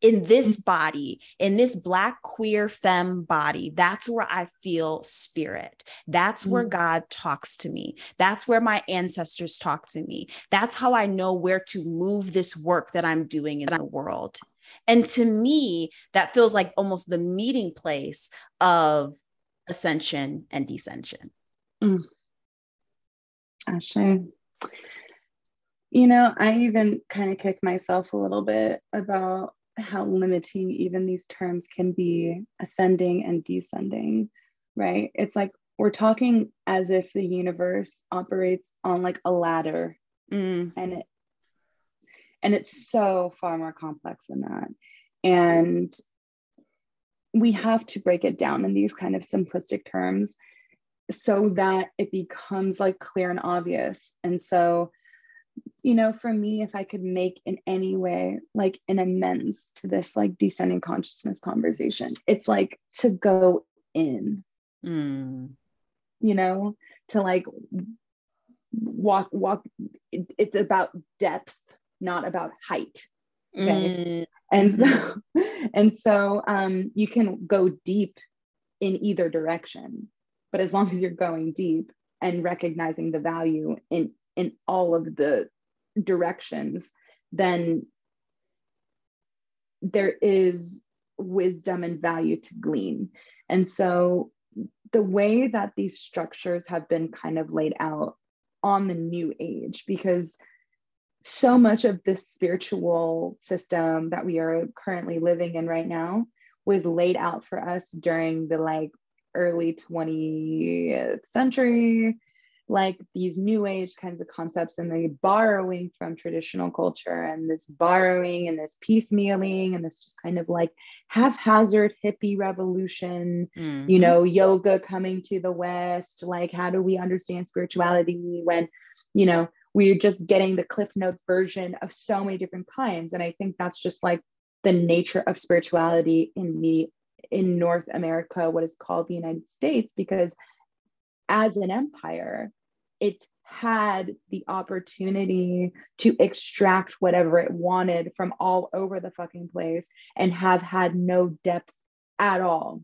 in this mm. body, in this Black queer femme body, that's where I feel spirit. That's where mm. God talks to me. That's where my ancestors talk to me. That's how I know where to move this work that I'm doing in the world. And to me, that feels like almost the meeting place of ascension and descension. Mm. Ashe. You know, I even kind of kick myself a little bit about how limiting even these terms can be ascending and descending, right? It's like we're talking as if the universe operates on like a ladder mm. and it and it's so far more complex than that. And we have to break it down in these kind of simplistic terms so that it becomes like clear and obvious. And so you know, for me, if I could make in any way like an amends to this like descending consciousness conversation, it's like to go in, mm. you know, to like walk, walk. It, it's about depth, not about height. Okay. Mm. And so, and so um, you can go deep in either direction, but as long as you're going deep and recognizing the value in in all of the directions, then there is wisdom and value to glean. And so the way that these structures have been kind of laid out on the new age, because so much of the spiritual system that we are currently living in right now was laid out for us during the like early 20th century like these new age kinds of concepts and the borrowing from traditional culture and this borrowing and this piecemealing and this just kind of like haphazard hippie revolution mm-hmm. you know yoga coming to the west like how do we understand spirituality when you know we're just getting the cliff notes version of so many different kinds and i think that's just like the nature of spirituality in the in north america what is called the united states because as an empire, it had the opportunity to extract whatever it wanted from all over the fucking place and have had no depth at all.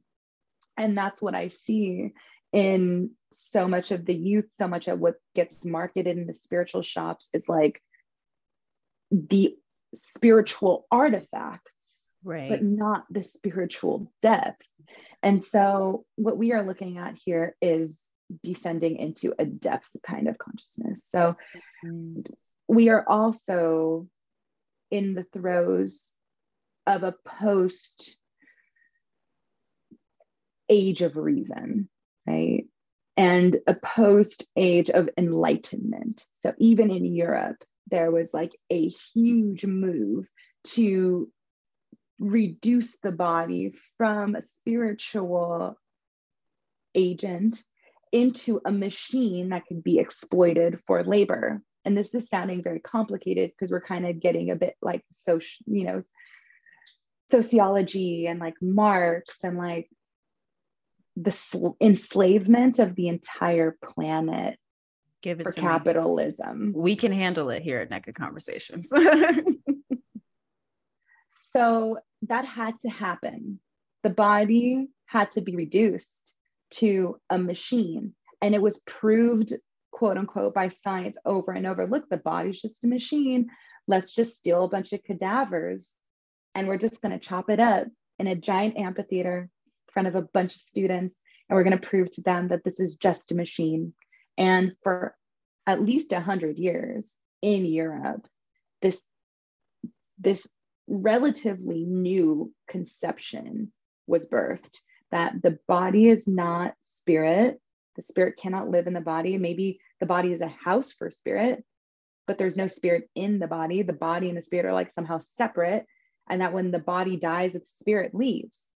And that's what I see in so much of the youth, so much of what gets marketed in the spiritual shops is like the spiritual artifacts, right. but not the spiritual depth. And so, what we are looking at here is descending into a depth kind of consciousness. So mm-hmm. we are also in the throes of a post age of reason, right? And a post age of enlightenment. So even in Europe, there was like a huge move to reduce the body from a spiritual agent into a machine that could be exploited for labor. And this is sounding very complicated because we're kind of getting a bit like social, you know, sociology and like Marx and like the sl- enslavement of the entire planet Give it for capitalism. Me. We can handle it here at NECA Conversations. so that had to happen. The body had to be reduced to a machine. And it was proved, quote unquote, by science over and over look, the body's just a machine. Let's just steal a bunch of cadavers and we're just going to chop it up in a giant amphitheater in front of a bunch of students. And we're going to prove to them that this is just a machine. And for at least 100 years in Europe, this, this relatively new conception was birthed that the body is not spirit. The spirit cannot live in the body. Maybe the body is a house for spirit, but there's no spirit in the body. The body and the spirit are like somehow separate. And that when the body dies, the spirit leaves.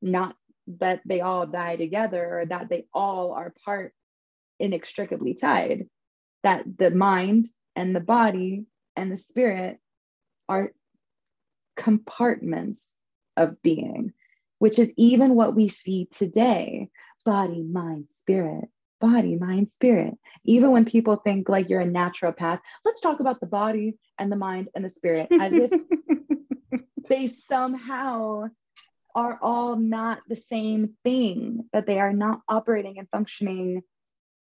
Not that they all die together or that they all are part inextricably tied. That the mind and the body and the spirit are compartments of being which is even what we see today body, mind, spirit, body, mind, spirit. Even when people think like you're a naturopath, let's talk about the body and the mind and the spirit as if they somehow are all not the same thing, that they are not operating and functioning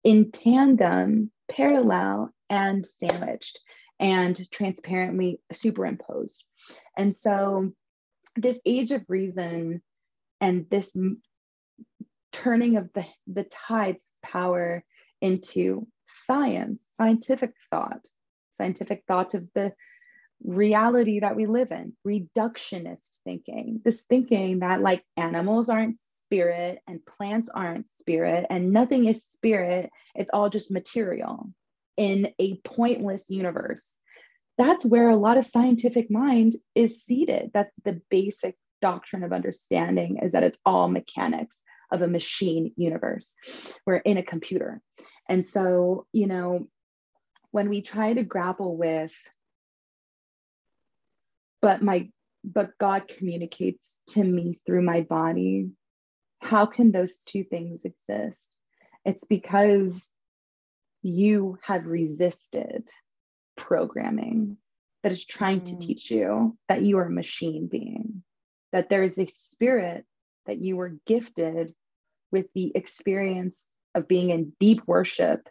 in tandem, parallel, and sandwiched and transparently superimposed. And so, this age of reason and this turning of the, the tides power into science, scientific thought, scientific thought of the reality that we live in, reductionist thinking, this thinking that like animals aren't spirit and plants aren't spirit and nothing is spirit, it's all just material in a pointless universe. That's where a lot of scientific mind is seated. That's the basic doctrine of understanding is that it's all mechanics of a machine universe. We're in a computer. And so, you know, when we try to grapple with, but my, but God communicates to me through my body, how can those two things exist? It's because you have resisted programming that is trying mm. to teach you that you are a machine being that there is a spirit that you were gifted with the experience of being in deep worship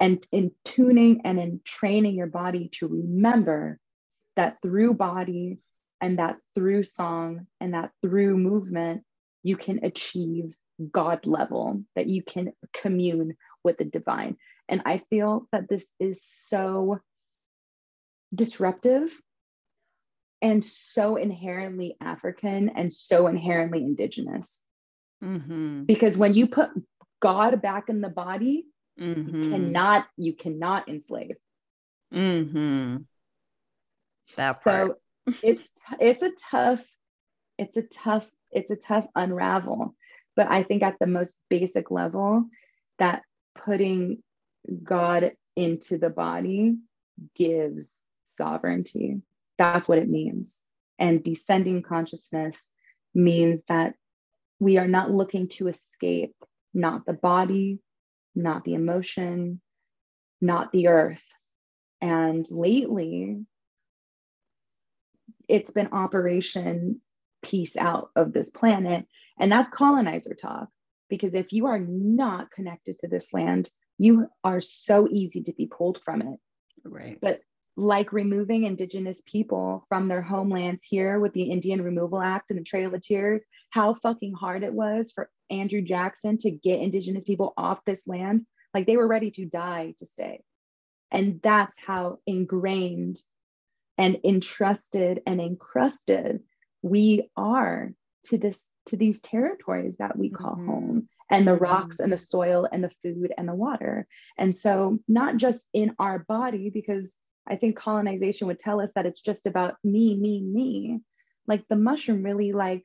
and in tuning and in training your body to remember that through body and that through song and that through movement, you can achieve God level, that you can commune with the divine. And I feel that this is so disruptive and so inherently African and so inherently indigenous. Mm-hmm. Because when you put God back in the body, mm-hmm. you cannot you cannot enslave. Mm-hmm. That part. So it's it's a tough it's a tough it's a tough unravel. But I think at the most basic level, that putting God into the body gives sovereignty. That's what it means. And descending consciousness means that we are not looking to escape, not the body, not the emotion, not the earth. And lately, it's been operation peace out of this planet. And that's colonizer talk. Because if you are not connected to this land, you are so easy to be pulled from it. Right. But like removing indigenous people from their homelands here with the Indian Removal Act and the Trail of Tears, how fucking hard it was for Andrew Jackson to get indigenous people off this land. Like they were ready to die to stay. And that's how ingrained and entrusted and encrusted we are to this to these territories that we call mm-hmm. home and the rocks and the mm-hmm. soil and the food and the water. And so, not just in our body, because I think colonization would tell us that it's just about me, me, me. Like the mushroom really like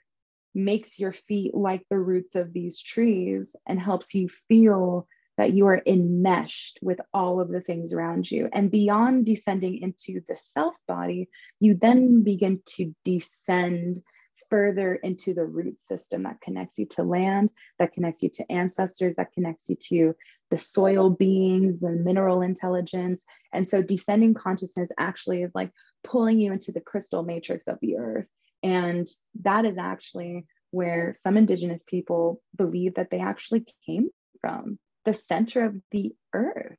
makes your feet like the roots of these trees and helps you feel that you are enmeshed with all of the things around you. And beyond descending into the self body, you then begin to descend further into the root system that connects you to land, that connects you to ancestors, that connects you to the soil beings, the mineral intelligence. And so descending consciousness actually is like pulling you into the crystal matrix of the earth. And that is actually where some indigenous people believe that they actually came from the center of the earth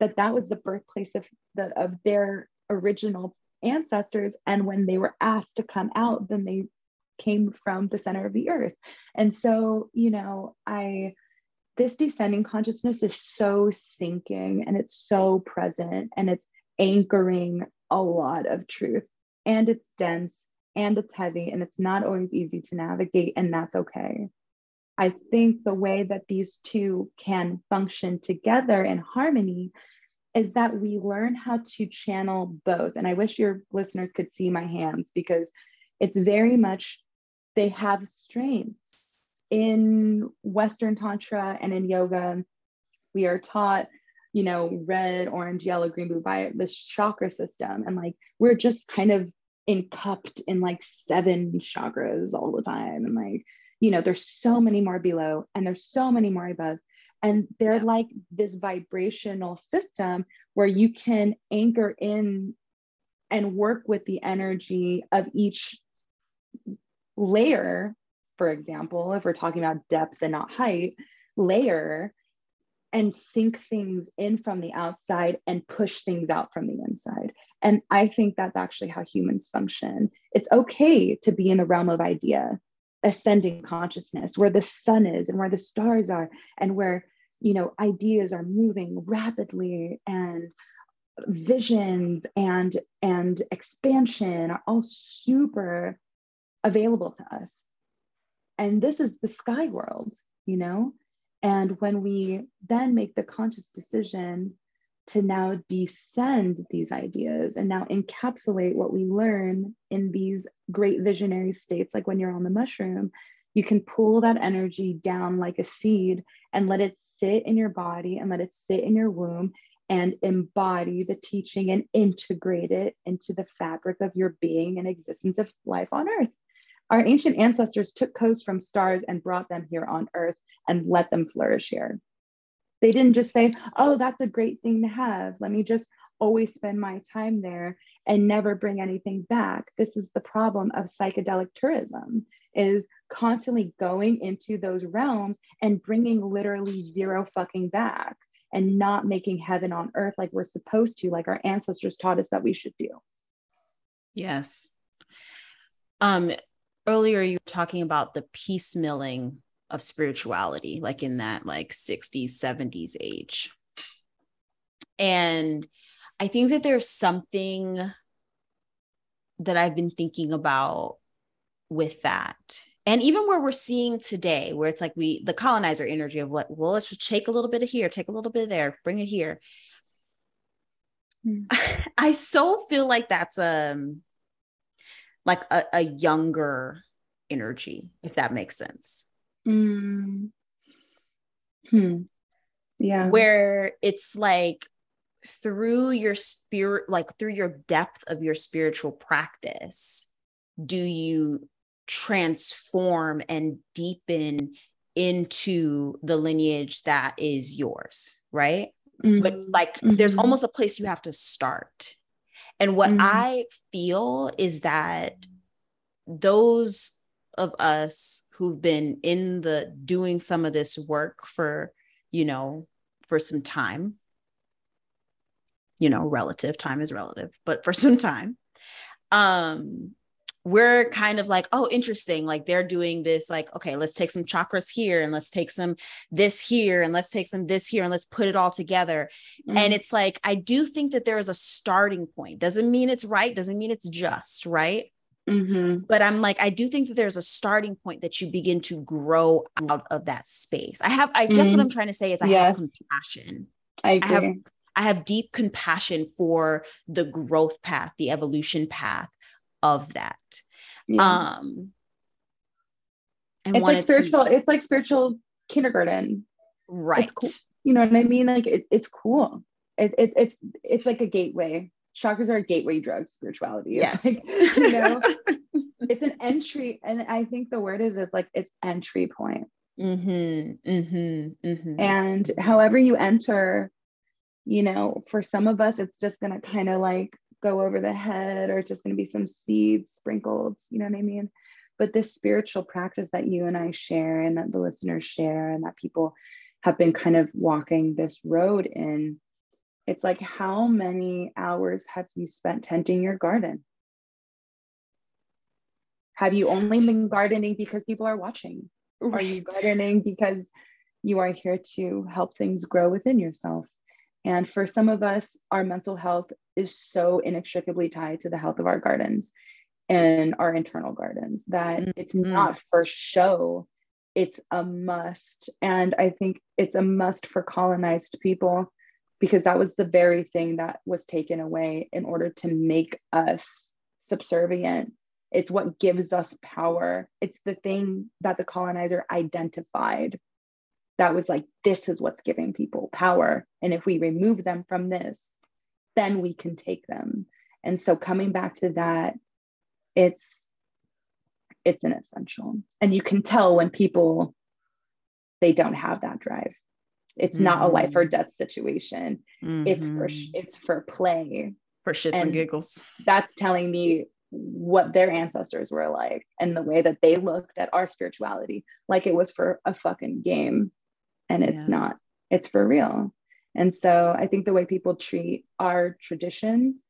that that was the birthplace of the of their original ancestors and when they were asked to come out then they came from the center of the earth. And so, you know, I, this descending consciousness is so sinking and it's so present and it's anchoring a lot of truth and it's dense and it's heavy and it's not always easy to navigate and that's okay. I think the way that these two can function together in harmony is that we learn how to channel both. And I wish your listeners could see my hands because it's very much they have strengths. In Western Tantra and in yoga, we are taught, you know, red, orange, yellow, green, blue by the chakra system. And like we're just kind of encupped in like seven chakras all the time. And like, you know, there's so many more below and there's so many more above. And they're like this vibrational system where you can anchor in and work with the energy of each layer, for example, if we're talking about depth and not height, layer and sink things in from the outside and push things out from the inside. And I think that's actually how humans function. It's okay to be in the realm of idea, ascending consciousness, where the sun is and where the stars are, and where you know ideas are moving rapidly and visions and and expansion are all super available to us. And this is the sky world, you know? And when we then make the conscious decision to now descend these ideas and now encapsulate what we learn in these great visionary states, like when you're on the mushroom, you can pull that energy down like a seed and let it sit in your body and let it sit in your womb and embody the teaching and integrate it into the fabric of your being and existence of life on earth. Our ancient ancestors took codes from stars and brought them here on earth and let them flourish here. They didn't just say, oh, that's a great thing to have. Let me just always spend my time there and never bring anything back. This is the problem of psychedelic tourism is constantly going into those realms and bringing literally zero fucking back and not making heaven on earth like we're supposed to like our ancestors taught us that we should do. Yes. Um, earlier you were talking about the piecemealing of spirituality, like in that like 60s, 70s age. And I think that there's something that I've been thinking about with that. And even where we're seeing today, where it's like we, the colonizer energy of like, well, let's take a little bit of here, take a little bit of there, bring it here. Mm. I so feel like that's um like a, a younger energy, if that makes sense. Mm. Hmm. Yeah. Where it's like through your spirit, like through your depth of your spiritual practice, do you transform and deepen into the lineage that is yours, right? Mm-hmm. But like mm-hmm. there's almost a place you have to start. And what mm-hmm. I feel is that those of us who've been in the doing some of this work for, you know, for some time, you know, relative time is relative, but for some time, um, we're kind of like, oh, interesting. Like they're doing this, like, okay, let's take some chakras here and let's take some this here and let's take some this here and let's put it all together. Mm-hmm. And it's like, I do think that there is a starting point. Doesn't mean it's right, doesn't mean it's just, right? Mm-hmm. But I'm like, I do think that there's a starting point that you begin to grow out of that space. I have, I mm-hmm. guess what mm-hmm. I'm trying to say is I yes. have compassion. I, I have, I have deep compassion for the growth path, the evolution path of that. Yeah. Um, it's like spiritual, to, it's like spiritual kindergarten. Right. Cool. You know what I mean? Like it, it's cool. It, it, it's, it's like a gateway chakras are a gateway drug spirituality yes like, you know it's an entry and i think the word is is like it's entry point mm-hmm, mm-hmm, mm-hmm. and however you enter you know for some of us it's just going to kind of like go over the head or it's just going to be some seeds sprinkled you know what i mean but this spiritual practice that you and i share and that the listeners share and that people have been kind of walking this road in it's like, how many hours have you spent tending your garden? Have you only been gardening because people are watching? Right. Are you gardening because you are here to help things grow within yourself? And for some of us, our mental health is so inextricably tied to the health of our gardens and our internal gardens that mm-hmm. it's not for show, it's a must. And I think it's a must for colonized people because that was the very thing that was taken away in order to make us subservient. It's what gives us power. It's the thing that the colonizer identified that was like, this is what's giving people power. And if we remove them from this, then we can take them. And so coming back to that, it's it's an essential. And you can tell when people they don't have that drive it's mm-hmm. not a life or mm-hmm. death situation. Mm-hmm. It's for mm-hmm. it's for play. For shits and, and giggles. That's telling me what their ancestors were like and the way that they looked at our spirituality like it was for a fucking game and it's yeah. not it's for real and so i think the way people treat our traditions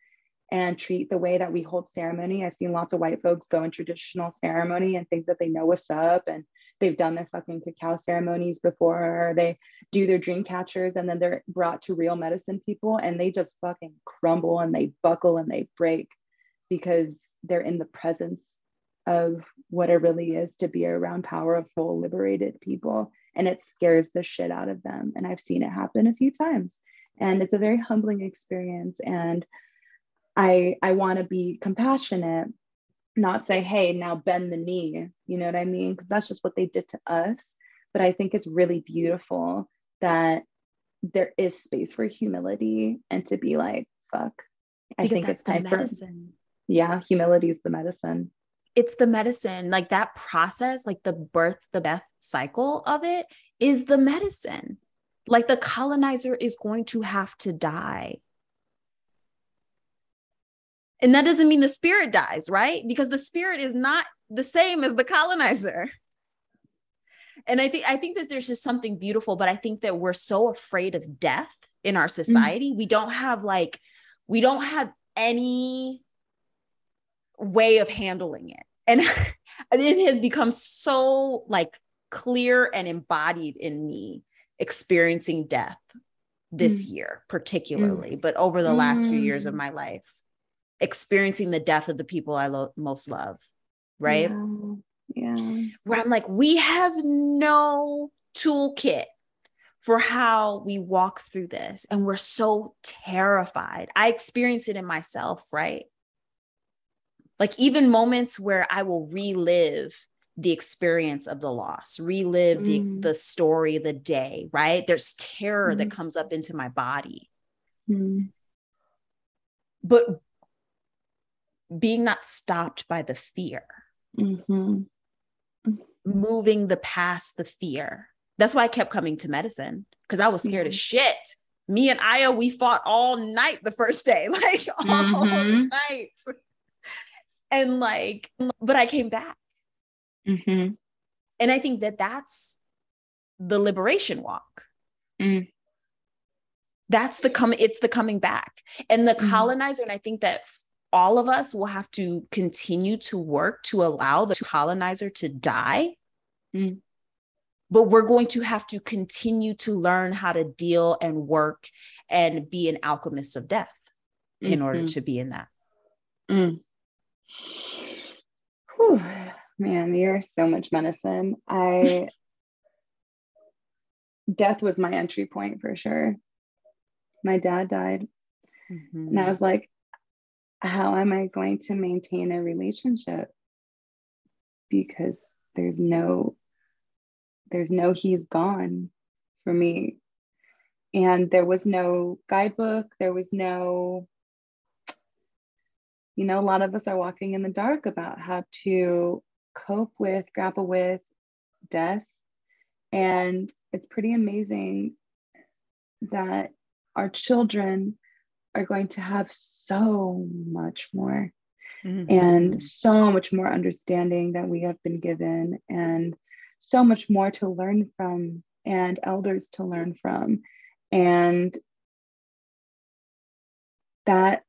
and treat the way that we hold ceremony i've seen lots of white folks go in traditional ceremony and think that they know what's up and they've done their fucking cacao ceremonies before, or they do their dream catchers and then they're brought to real medicine people and they just fucking crumble and they buckle and they break because they're in the presence of what it really is to be around powerful, liberated people. And it scares the shit out of them. And I've seen it happen a few times. And it's a very humbling experience. And I I want to be compassionate not say, hey, now bend the knee. You know what I mean? Because that's just what they did to us. But I think it's really beautiful that there is space for humility and to be like, fuck. I because think it's time medicine. for yeah, humility is the medicine. It's the medicine. Like that process, like the birth, the death cycle of it is the medicine. Like the colonizer is going to have to die and that doesn't mean the spirit dies, right? Because the spirit is not the same as the colonizer. And I think I think that there's just something beautiful, but I think that we're so afraid of death in our mm-hmm. society. Mm-hmm. We don't have like we don't have any way of handling it. And it has become so like clear and embodied in me experiencing death this mm. year particularly mm. but over the last few years of mm. my life experiencing the death of the people i lo- most love right yeah. yeah where i'm like we have no toolkit for how we walk through this and we're so terrified i experience it in myself right like even moments where i will relive the experience of the loss, relive the, mm. the story, the day, right? There's terror mm. that comes up into my body. Mm. But being not stopped by the fear, mm-hmm. moving the past the fear. That's why I kept coming to medicine because I was scared mm. of shit. Me and Aya, we fought all night the first day, like all mm-hmm. night. And like, but I came back Mm-hmm. And I think that that's the liberation walk. Mm. That's the coming, it's the coming back. And the mm. colonizer, and I think that all of us will have to continue to work to allow the colonizer to die. Mm. But we're going to have to continue to learn how to deal and work and be an alchemist of death mm-hmm. in order mm-hmm. to be in that. Mm. Whew. Man, you're so much medicine. I death was my entry point for sure. My dad died. Mm-hmm. And I was like, how am I going to maintain a relationship? Because there's no there's no he's gone for me. And there was no guidebook, there was no you know, a lot of us are walking in the dark about how to cope with, grapple with death. And it's pretty amazing that our children are going to have so much more mm-hmm. and so much more understanding that we have been given and so much more to learn from and elders to learn from and that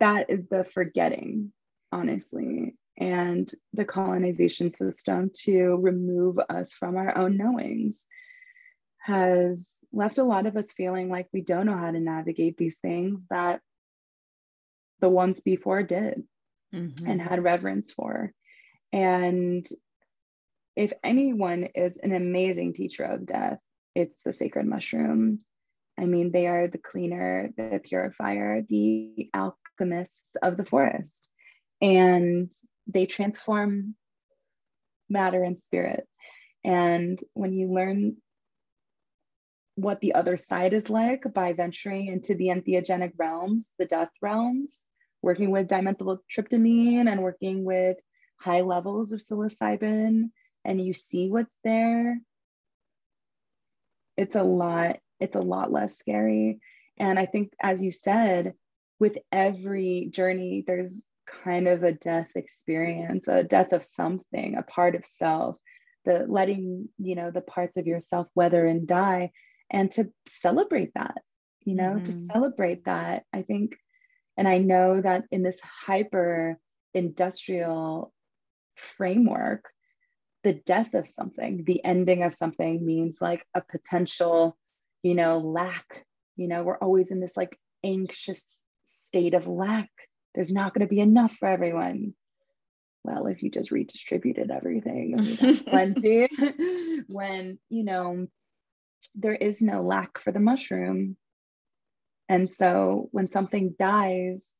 that is the forgetting honestly and the colonization system to remove us from our own knowings has left a lot of us feeling like we don't know how to navigate these things that the ones before did mm-hmm. and had reverence for. And if anyone is an amazing teacher of death, it's the sacred mushroom. I mean, they are the cleaner, the purifier, the alchemists of the forest. And they transform matter and spirit. And when you learn what the other side is like by venturing into the entheogenic realms, the death realms, working with dimethyltryptamine and working with high levels of psilocybin, and you see what's there, it's a lot, it's a lot less scary. And I think, as you said, with every journey, there's kind of a death experience, a death of something, a part of self, the letting, you know, the parts of yourself weather and die, and to celebrate that, you know, mm-hmm. to celebrate that. I think, and I know that in this hyper industrial framework, the death of something, the ending of something means like a potential, you know, lack. You know, we're always in this like anxious state of lack there's not going to be enough for everyone. Well, if you just redistributed everything, plenty. when, you know, there is no lack for the mushroom. And so when something dies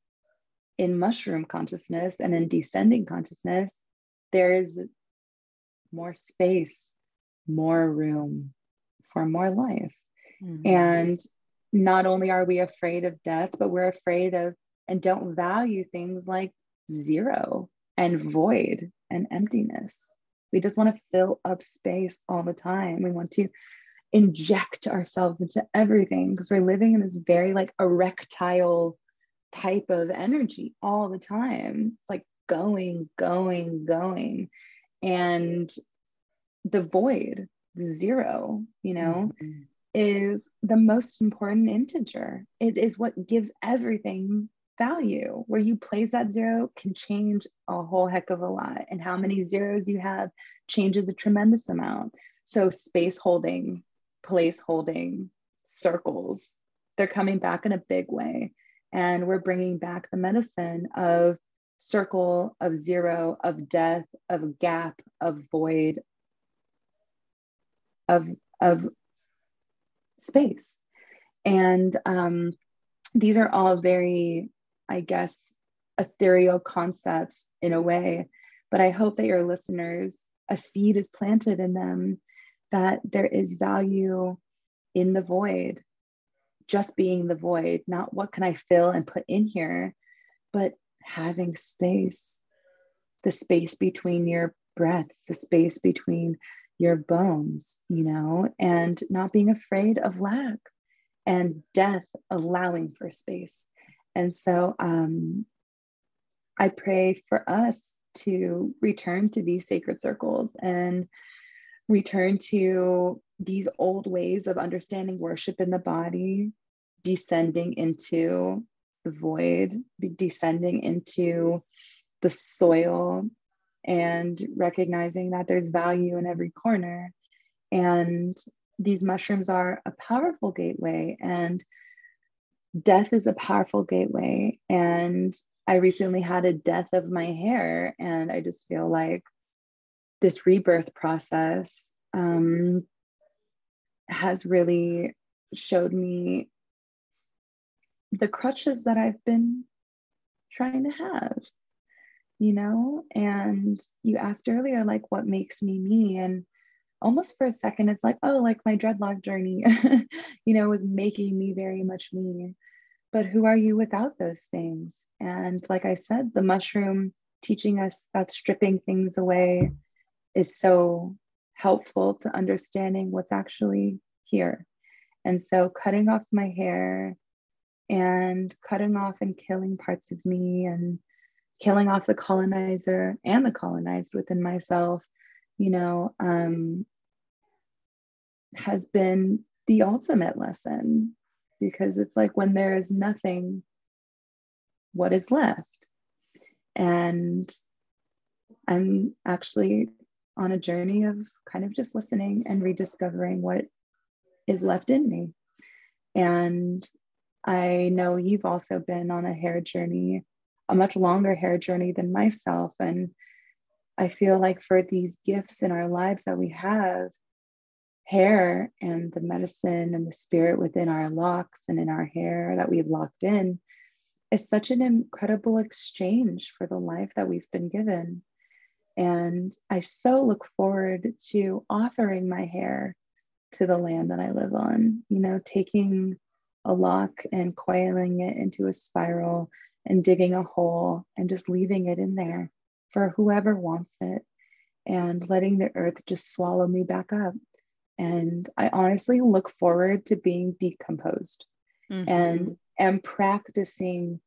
in mushroom consciousness and in descending consciousness, there is more space, more room for more life. Mm-hmm. And not only are we afraid of death, but we're afraid of and don't value things like zero and void and emptiness. We just want to fill up space all the time. We want to inject ourselves into everything because we're living in this very like erectile type of energy all the time. It's like going, going, going. And the void, zero, you know, mm-hmm. Is the most important integer. It is what gives everything value. Where you place that zero can change a whole heck of a lot. And how many zeros you have changes a tremendous amount. So, space holding, place holding, circles, they're coming back in a big way. And we're bringing back the medicine of circle, of zero, of death, of gap, of void, of, of space. And um, these are all very, I guess, ethereal concepts in a way. But I hope that your listeners, a seed is planted in them that there is value in the void, just being the void, not what can I fill and put in here, but having space, the space between your breaths, the space between your bones, you know, and not being afraid of lack and death, allowing for space. And so um, I pray for us to return to these sacred circles and return to these old ways of understanding worship in the body, descending into the void, descending into the soil, and recognizing that there's value in every corner. And these mushrooms are a powerful gateway, and death is a powerful gateway. And I recently had a death of my hair, and I just feel like this rebirth process um, has really showed me the crutches that I've been trying to have you know? And you asked earlier, like, what makes me me? And almost for a second, it's like, oh, like my dreadlock journey, you know, was making me very much me. But who are you without those things? And like I said, the mushroom teaching us that stripping things away is so helpful to understanding what's actually here. And so cutting off my hair and cutting off and killing parts of me and killing off the colonizer and the colonized within myself, you know, um, has been the ultimate lesson because it's like when there is nothing, what is left? And I'm actually on a journey of kind of just listening and rediscovering what is left in me. And I know you've also been on a hair journey a much longer hair journey than myself. And I feel like for these gifts in our lives that we have, hair and the medicine and the spirit within our locks and in our hair that we've locked in is such an incredible exchange for the life that we've been given. And I so look forward to offering my hair to the land that I live on, you know, taking a lock and coiling it into a spiral and digging a hole and just leaving it in there for whoever wants it and letting the earth just swallow me back up. And I honestly look forward to being decomposed mm-hmm. and am practicing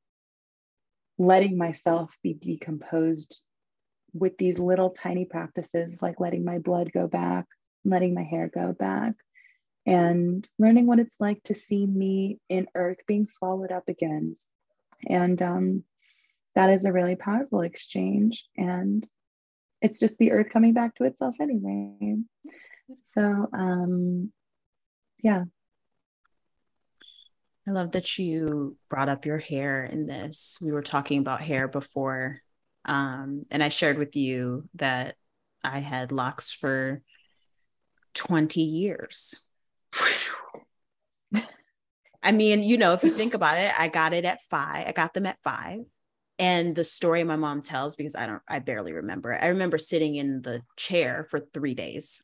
letting myself be decomposed with these little tiny practices like letting my blood go back, letting my hair go back, and learning what it's like to see me in earth being swallowed up again and um, that is a really powerful exchange. And it's just the earth coming back to itself anyway. So, um, yeah. I love that you brought up your hair in this. We were talking about hair before. Um, and I shared with you that I had locks for 20 years. I mean, you know, if you think about it, I got it at five. I got them at five. And the story my mom tells, because I don't, I barely remember. I remember sitting in the chair for three days,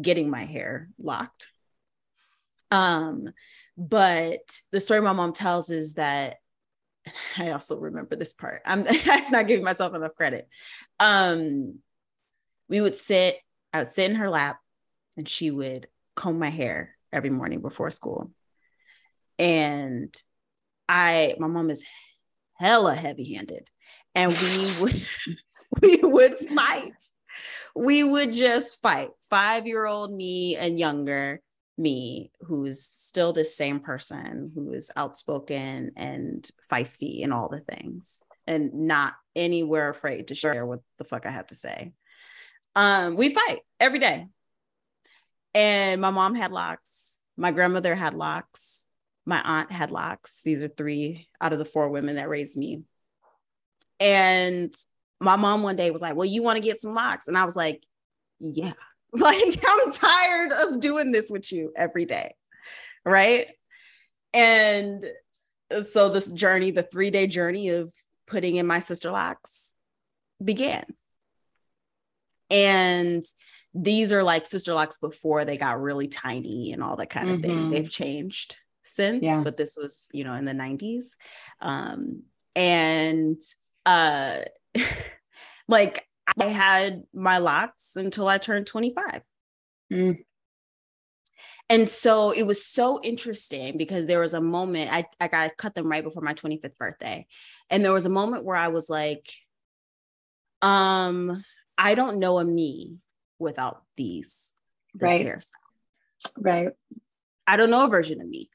getting my hair locked. Um, but the story my mom tells is that I also remember this part. I'm, I'm not giving myself enough credit. Um, we would sit, I would sit in her lap and she would comb my hair every morning before school and I my mom is hella heavy-handed and we would we would fight. We would just fight. 5-year-old me and younger me who's still the same person who is outspoken and feisty and all the things and not anywhere afraid to share what the fuck I have to say. Um, we fight every day. And my mom had locks, my grandmother had locks, my aunt had locks. These are three out of the four women that raised me. And my mom one day was like, Well, you want to get some locks? And I was like, Yeah. Like, I'm tired of doing this with you every day. Right. And so this journey, the three day journey of putting in my sister locks began. And these are like sister locks before they got really tiny and all that kind of mm-hmm. thing. They've changed since, yeah. but this was, you know, in the 90s. Um, and uh like I had my locks until I turned 25. Mm. And so it was so interesting because there was a moment I, I got cut them right before my 25th birthday. And there was a moment where I was like, um, I don't know a me without these this right. hairstyle. Right. I don't know a version of me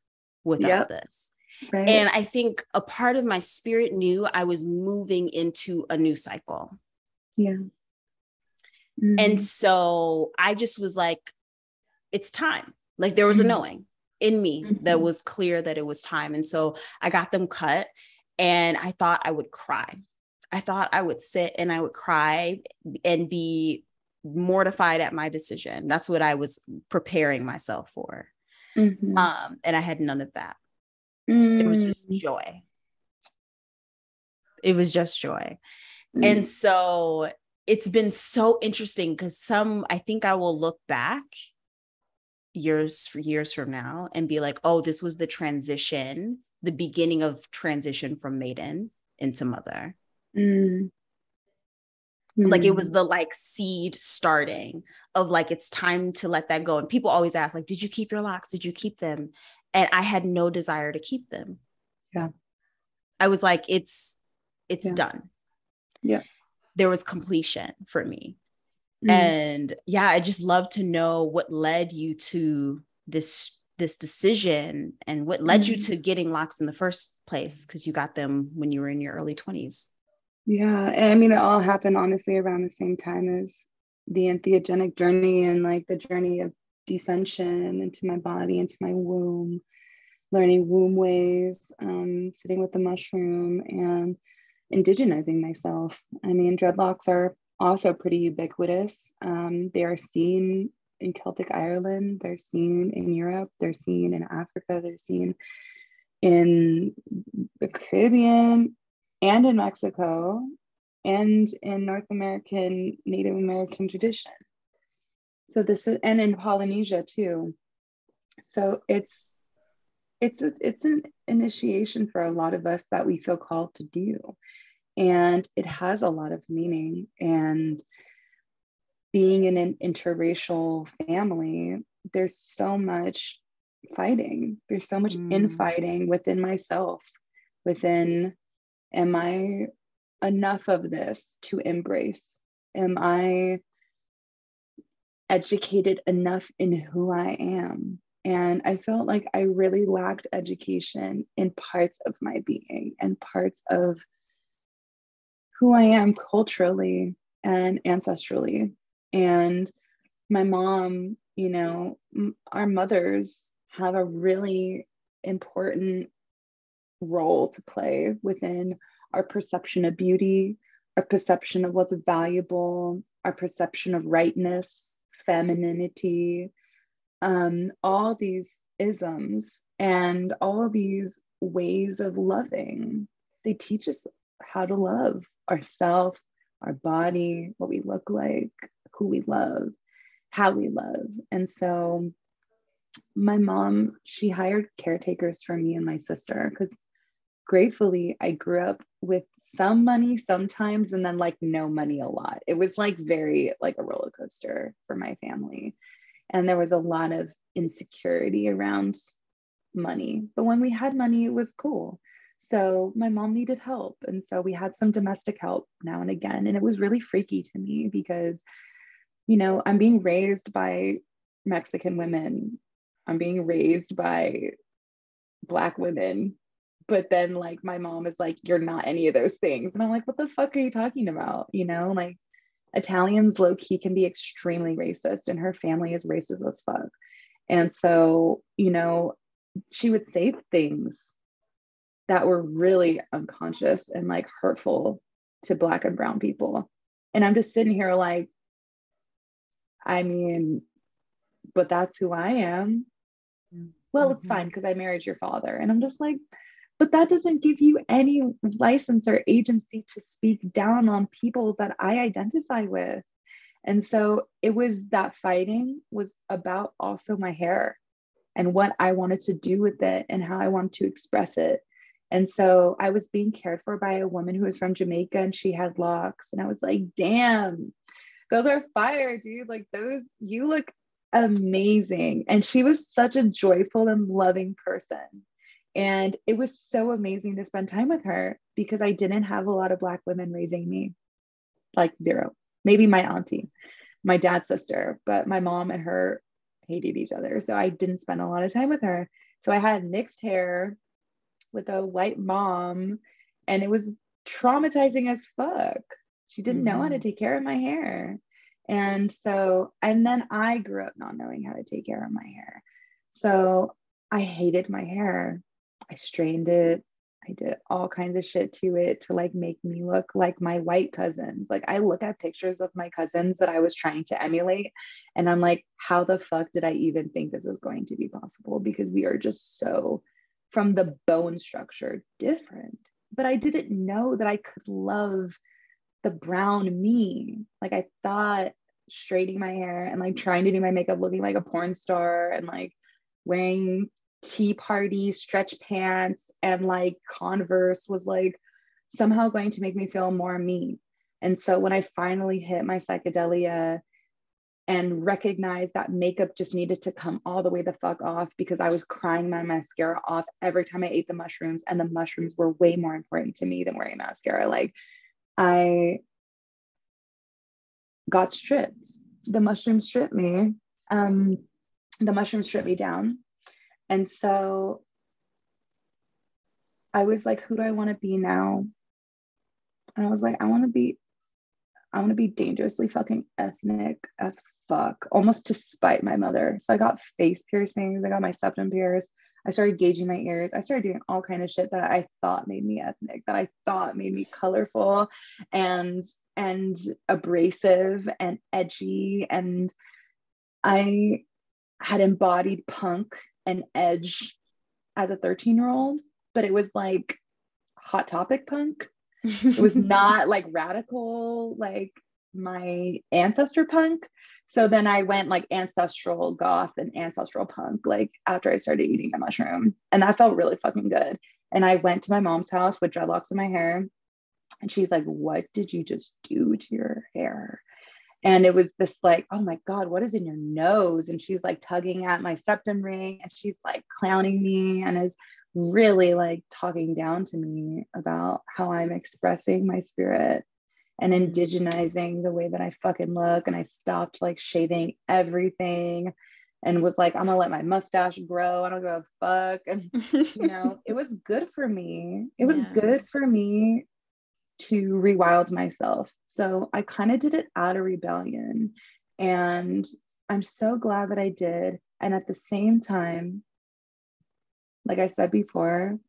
without yep. this. Right. And I think a part of my spirit knew I was moving into a new cycle. Yeah. Mm-hmm. And so I just was like, it's time. Like there was mm-hmm. a knowing in me mm-hmm. that was clear that it was time. And so I got them cut and I thought I would cry. I thought I would sit and I would cry and be mortified at my decision. That's what I was preparing myself for. Mm-hmm. Um, and I had none of that. Mm. It was just mm. joy. It was just joy. Mm. And so it's been so interesting because some, I think I will look back years years from now and be like, oh, this was the transition, the beginning of transition from maiden into mother. Mm. Like it was mm. the like seed starting of like it's time to let that go. And people always ask, like, did you keep your locks? Did you keep them? And I had no desire to keep them. Yeah. I was like, it's it's yeah. done. Yeah. There was completion for me. Mm. And yeah, I just love to know what led you to this this decision and what led mm. you to getting locks in the first place because you got them when you were in your early 20s. Yeah. And I mean, it all happened honestly around the same time as the entheogenic journey and like the journey of descension into my body, into my womb, learning womb ways, um, sitting with the mushroom and indigenizing myself. I mean, dreadlocks are also pretty ubiquitous. Um, they are seen in Celtic Ireland, they're seen in Europe, they're seen in Africa, they're seen in the Caribbean, and in Mexico and in North American, Native American tradition. So this is, and in Polynesia too. So it's, it's, a, it's an initiation for a lot of us that we feel called to do. And it has a lot of meaning. And being in an interracial family, there's so much fighting. There's so much mm. infighting within myself, within Am I enough of this to embrace? Am I educated enough in who I am? And I felt like I really lacked education in parts of my being and parts of who I am culturally and ancestrally. And my mom, you know, our mothers have a really important role to play within our perception of beauty, our perception of what's valuable, our perception of rightness, femininity, um, all these isms and all these ways of loving. They teach us how to love ourselves, our body, what we look like, who we love, how we love. And so my mom, she hired caretakers for me and my sister because gratefully i grew up with some money sometimes and then like no money a lot. It was like very like a roller coaster for my family. And there was a lot of insecurity around money but when we had money it was cool. So my mom needed help and so we had some domestic help now and again and it was really freaky to me because you know i'm being raised by mexican women. I'm being raised by black women but then like my mom is like you're not any of those things. And i'm like what the fuck are you talking about? You know like italians low key can be extremely racist and her family is racist as fuck. And so you know she would say things that were really unconscious and like hurtful to black and brown people. And i'm just sitting here like i mean but that's who i am. Well mm-hmm. it's fine because i married your father. And i'm just like but that doesn't give you any license or agency to speak down on people that I identify with. And so it was that fighting was about also my hair and what I wanted to do with it and how I wanted to express it. And so I was being cared for by a woman who was from Jamaica and she had locks. And I was like, damn, those are fire, dude. Like, those, you look amazing. And she was such a joyful and loving person. And it was so amazing to spend time with her because I didn't have a lot of Black women raising me, like zero. Maybe my auntie, my dad's sister, but my mom and her hated each other. So I didn't spend a lot of time with her. So I had mixed hair with a white mom, and it was traumatizing as fuck. She didn't mm-hmm. know how to mm-hmm. take care of my hair. And so, and then I grew up not knowing how to take care of my hair. So I hated my hair. I strained it. I did all kinds of shit to it to like make me look like my white cousins. Like I look at pictures of my cousins that I was trying to emulate and I'm like, how the fuck did I even think this was going to be possible? Because we are just so from the bone structure different. But I didn't know that I could love the brown me. Like I thought straightening my hair and like trying to do my makeup looking like a porn star and like wearing tea party stretch pants and like converse was like somehow going to make me feel more me and so when i finally hit my psychedelia and recognized that makeup just needed to come all the way the fuck off because i was crying my mascara off every time i ate the mushrooms and the mushrooms were way more important to me than wearing mascara like i got stripped. The mushrooms stripped me um the mushrooms stripped me down and so I was like, who do I want to be now? And I was like, I want to be, I want to be dangerously fucking ethnic as fuck, almost to spite my mother. So I got face piercings, I got my septum pierced. I started gauging my ears. I started doing all kind of shit that I thought made me ethnic, that I thought made me colorful and and abrasive and edgy. And I had embodied punk an edge as a 13 year old, but it was like hot topic punk. it was not like radical, like my ancestor punk. So then I went like ancestral goth and ancestral punk, like after I started eating the mushroom. And that felt really fucking good. And I went to my mom's house with dreadlocks in my hair. And she's like, What did you just do to your hair? And it was this like oh my god what is in your nose and she's like tugging at my septum ring and she's like clowning me and is really like talking down to me about how i'm expressing my spirit and mm-hmm. indigenizing the way that i fucking look and i stopped like shaving everything and was like i'm gonna let my mustache grow i don't give a fuck and you know it was good for me it was yeah. good for me to rewild myself. So I kind of did it out of rebellion. And I'm so glad that I did. And at the same time, like I said before,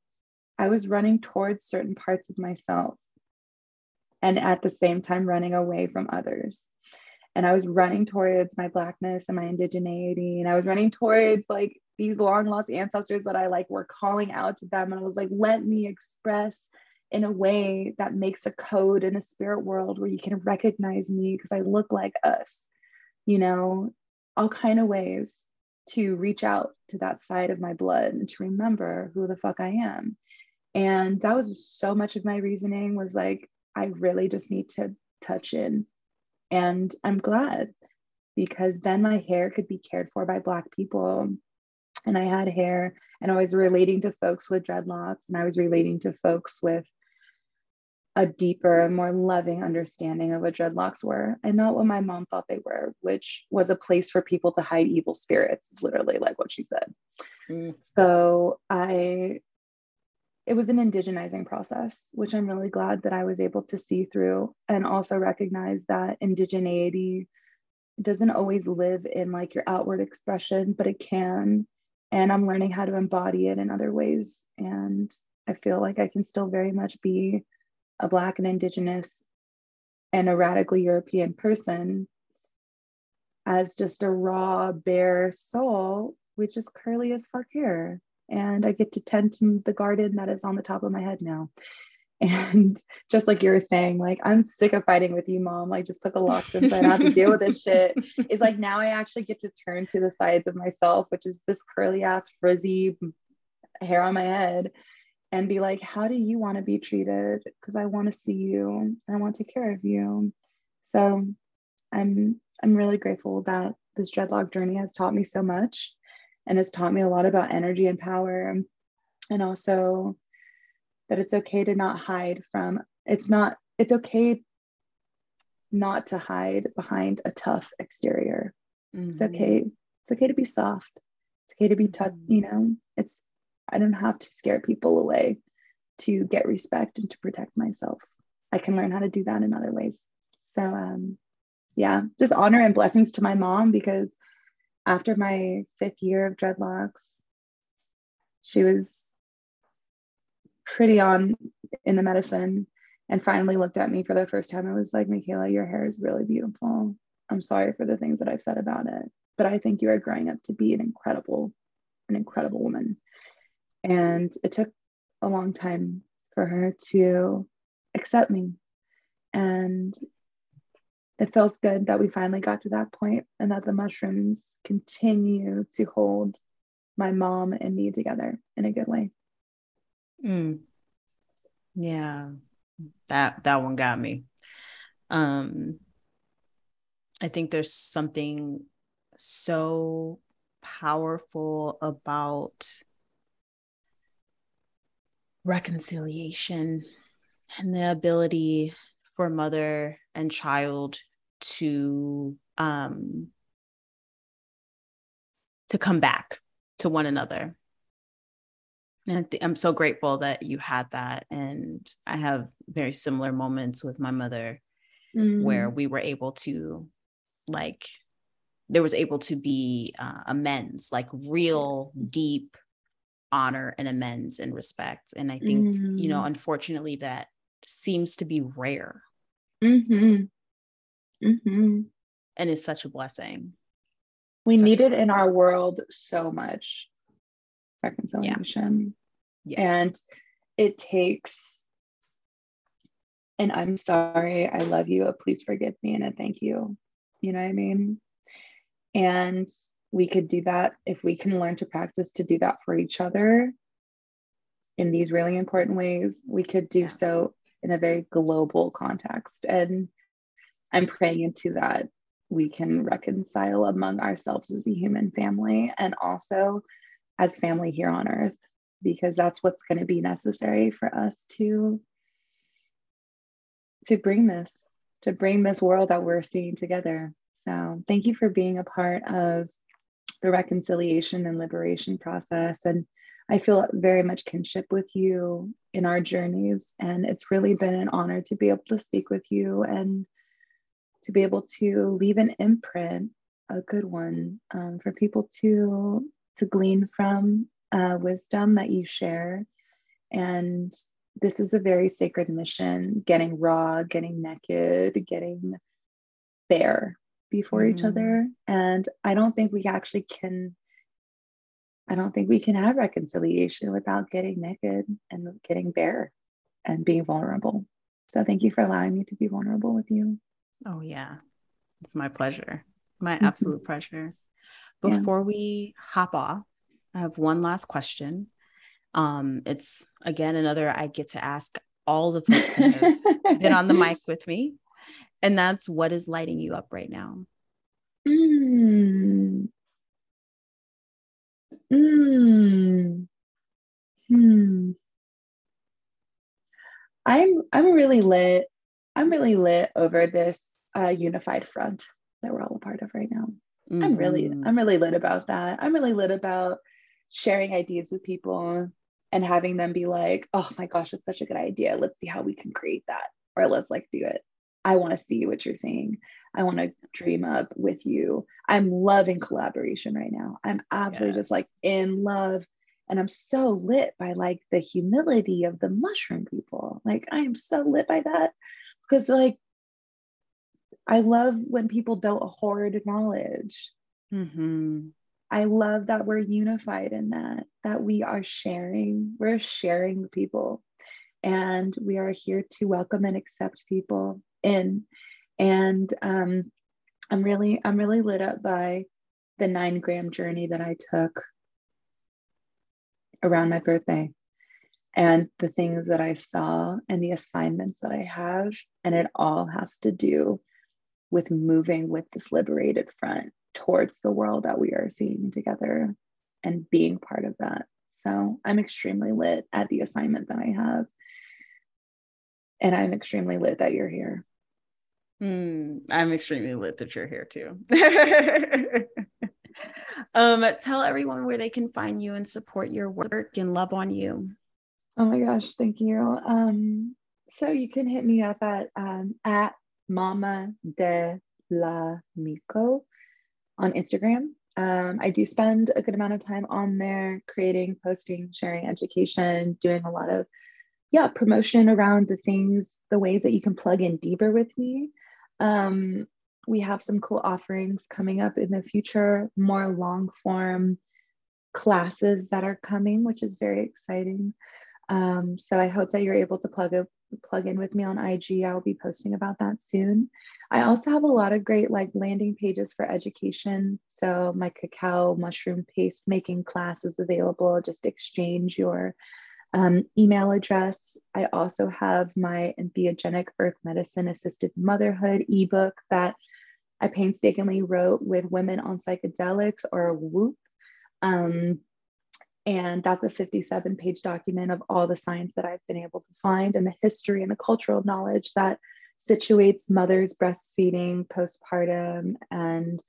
I was running towards certain parts of myself and at the same time running away from others. And I was running towards my blackness and my indigeneity. And I was running towards like these long lost ancestors that I like were calling out to them. And I was like, let me express in a way that makes a code in a spirit world where you can recognize me because I look like us, you know, all kind of ways to reach out to that side of my blood and to remember who the fuck I am. And that was so much of my reasoning was like, I really just need to touch in. And I'm glad because then my hair could be cared for by Black people. And I had hair, and I was relating to folks with dreadlocks, and I was relating to folks with a deeper, more loving understanding of what dreadlocks were and not what my mom thought they were, which was a place for people to hide evil spirits, is literally like what she said. Mm. So I, it was an indigenizing process, which I'm really glad that I was able to see through and also recognize that indigeneity doesn't always live in like your outward expression, but it can. And I'm learning how to embody it in other ways. And I feel like I can still very much be a Black and Indigenous and a radically European person as just a raw, bare soul, which is curly as fuck hair. And I get to tend to the garden that is on the top of my head now. And just like you were saying, like, I'm sick of fighting with you, mom. Like, just put the locks in so I don't have to deal with this shit. Is like now I actually get to turn to the sides of myself, which is this curly ass, frizzy hair on my head and be like, how do you want to be treated? Because I want to see you. And I want to take care of you. So I'm I'm really grateful that this dreadlock journey has taught me so much and has taught me a lot about energy and power and also that it's okay to not hide from it's not it's okay not to hide behind a tough exterior. Mm-hmm. It's okay. It's okay to be soft. It's okay to be tough, mm-hmm. you know. It's I don't have to scare people away to get respect and to protect myself. I can learn how to do that in other ways. So, um, yeah, just honor and blessings to my mom because after my fifth year of dreadlocks, she was pretty on in the medicine and finally looked at me for the first time. I was like, Michaela, your hair is really beautiful. I'm sorry for the things that I've said about it, but I think you are growing up to be an incredible, an incredible woman. And it took a long time for her to accept me. And it feels good that we finally got to that point and that the mushrooms continue to hold my mom and me together in a good way. Mm. Yeah. That that one got me. Um I think there's something so powerful about reconciliation and the ability for mother and child to um to come back to one another. And i'm so grateful that you had that. And i have very similar moments with my mother mm. where we were able to like there was able to be uh, amends like real deep honor and amends and respect. And I think, mm-hmm. you know, mm. unfortunately, that seems to be rare. Mm-hmm. Mm-hmm. And it's such a blessing. We such need it in our world so much reconciliation. Yeah. yeah. And it takes, and I'm sorry, I love you, a please forgive me, and a thank you. You know what I mean? And we could do that if we can learn to practice to do that for each other in these really important ways we could do yeah. so in a very global context and i'm praying into that we can reconcile among ourselves as a human family and also as family here on earth because that's what's going to be necessary for us to to bring this to bring this world that we're seeing together so thank you for being a part of the reconciliation and liberation process. And I feel very much kinship with you in our journeys. And it's really been an honor to be able to speak with you and to be able to leave an imprint, a good one, um, for people to to glean from uh, wisdom that you share. And this is a very sacred mission getting raw, getting naked, getting bare before mm-hmm. each other. And I don't think we actually can, I don't think we can have reconciliation without getting naked and getting bare and being vulnerable. So thank you for allowing me to be vulnerable with you. Oh, yeah. It's my pleasure. My mm-hmm. absolute pleasure. Before yeah. we hop off, I have one last question. Um, it's again another I get to ask all the folks that have been on the mic with me and that's what is lighting you up right now. Mm. Mm. Hmm. I'm I'm really lit. I'm really lit over this uh, unified front that we're all a part of right now. Mm-hmm. I'm really mm-hmm. I'm really lit about that. I'm really lit about sharing ideas with people and having them be like, "Oh my gosh, it's such a good idea. Let's see how we can create that." Or let's like do it. I want to see what you're seeing. I want to dream up with you. I'm loving collaboration right now. I'm absolutely yes. just like in love. And I'm so lit by like the humility of the mushroom people. Like I am so lit by that because like I love when people don't hoard knowledge. Mm-hmm. I love that we're unified in that, that we are sharing, we're sharing people, and we are here to welcome and accept people in. And um, I'm really, I'm really lit up by the nine gram journey that I took around my birthday and the things that I saw and the assignments that I have. And it all has to do with moving with this liberated front towards the world that we are seeing together and being part of that. So I'm extremely lit at the assignment that I have. And I'm extremely lit that you're here. Mm, I'm extremely lit that you're here too. um, tell everyone where they can find you and support your work and love on you. Oh my gosh, thank you. Um, so you can hit me up at um, at Mama de la Mico on Instagram. Um, I do spend a good amount of time on there creating, posting, sharing education, doing a lot of yeah promotion around the things, the ways that you can plug in deeper with me. Um, we have some cool offerings coming up in the future, more long form classes that are coming, which is very exciting. Um, so I hope that you're able to plug a, plug in with me on IG. I'll be posting about that soon. I also have a lot of great like landing pages for education. So my cacao mushroom paste making class is available. Just exchange your um, email address. I also have my entheogenic earth medicine assisted motherhood ebook that I painstakingly wrote with women on psychedelics or whoop. Um, and that's a 57 page document of all the science that I've been able to find and the history and the cultural knowledge that situates mothers breastfeeding, postpartum, and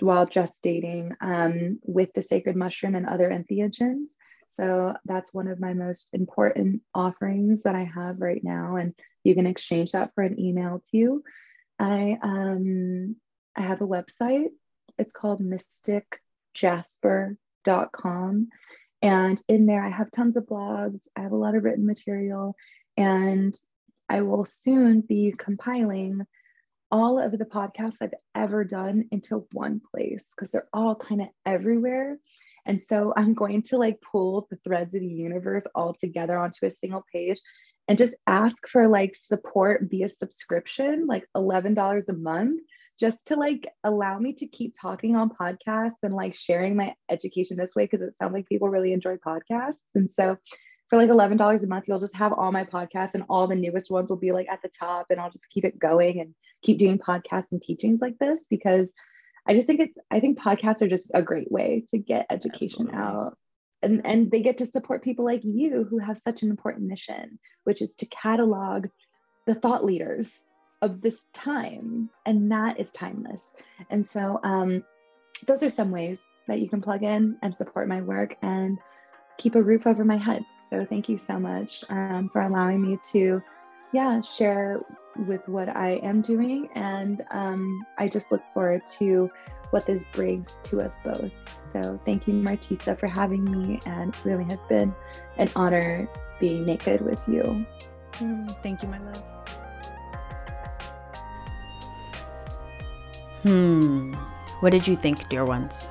while gestating um, with the sacred mushroom and other entheogens. So that's one of my most important offerings that I have right now. And you can exchange that for an email too. I um, I have a website. It's called mysticjasper.com. And in there, I have tons of blogs. I have a lot of written material. And I will soon be compiling all of the podcasts I've ever done into one place because they're all kind of everywhere. And so I'm going to like pull the threads of the universe all together onto a single page and just ask for like support via subscription, like $11 a month, just to like allow me to keep talking on podcasts and like sharing my education this way because it sounds like people really enjoy podcasts. And so for like $11 a month, you'll just have all my podcasts and all the newest ones will be like at the top and I'll just keep it going and keep doing podcasts and teachings like this because I just think it's I think podcasts are just a great way to get education Absolutely. out. And, and they get to support people like you who have such an important mission, which is to catalog the thought leaders of this time. And that is timeless. And so um, those are some ways that you can plug in and support my work and keep a roof over my head. So thank you so much um, for allowing me to, yeah, share with what I am doing. And um, I just look forward to what this brings to us both. So thank you, Martisa, for having me. And it really has been an honor being naked with you. Mm, thank you, my love. Hmm. What did you think, dear ones?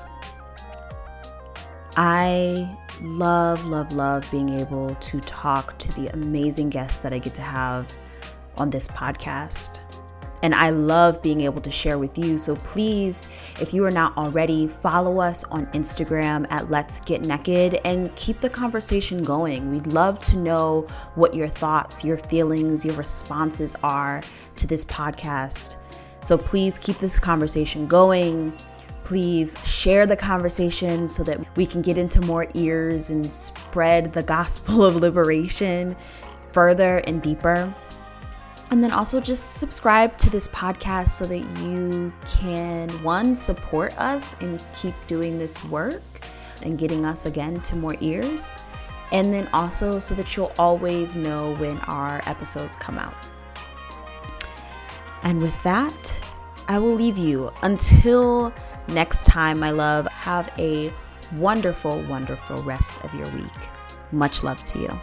I love, love, love being able to talk to the amazing guests that I get to have on this podcast. And I love being able to share with you. So please, if you are not already, follow us on Instagram at Let's Get Naked and keep the conversation going. We'd love to know what your thoughts, your feelings, your responses are to this podcast. So please keep this conversation going. Please share the conversation so that we can get into more ears and spread the gospel of liberation further and deeper. And then also just subscribe to this podcast so that you can, one, support us and keep doing this work and getting us again to more ears. And then also so that you'll always know when our episodes come out. And with that, I will leave you until next time, my love. Have a wonderful, wonderful rest of your week. Much love to you.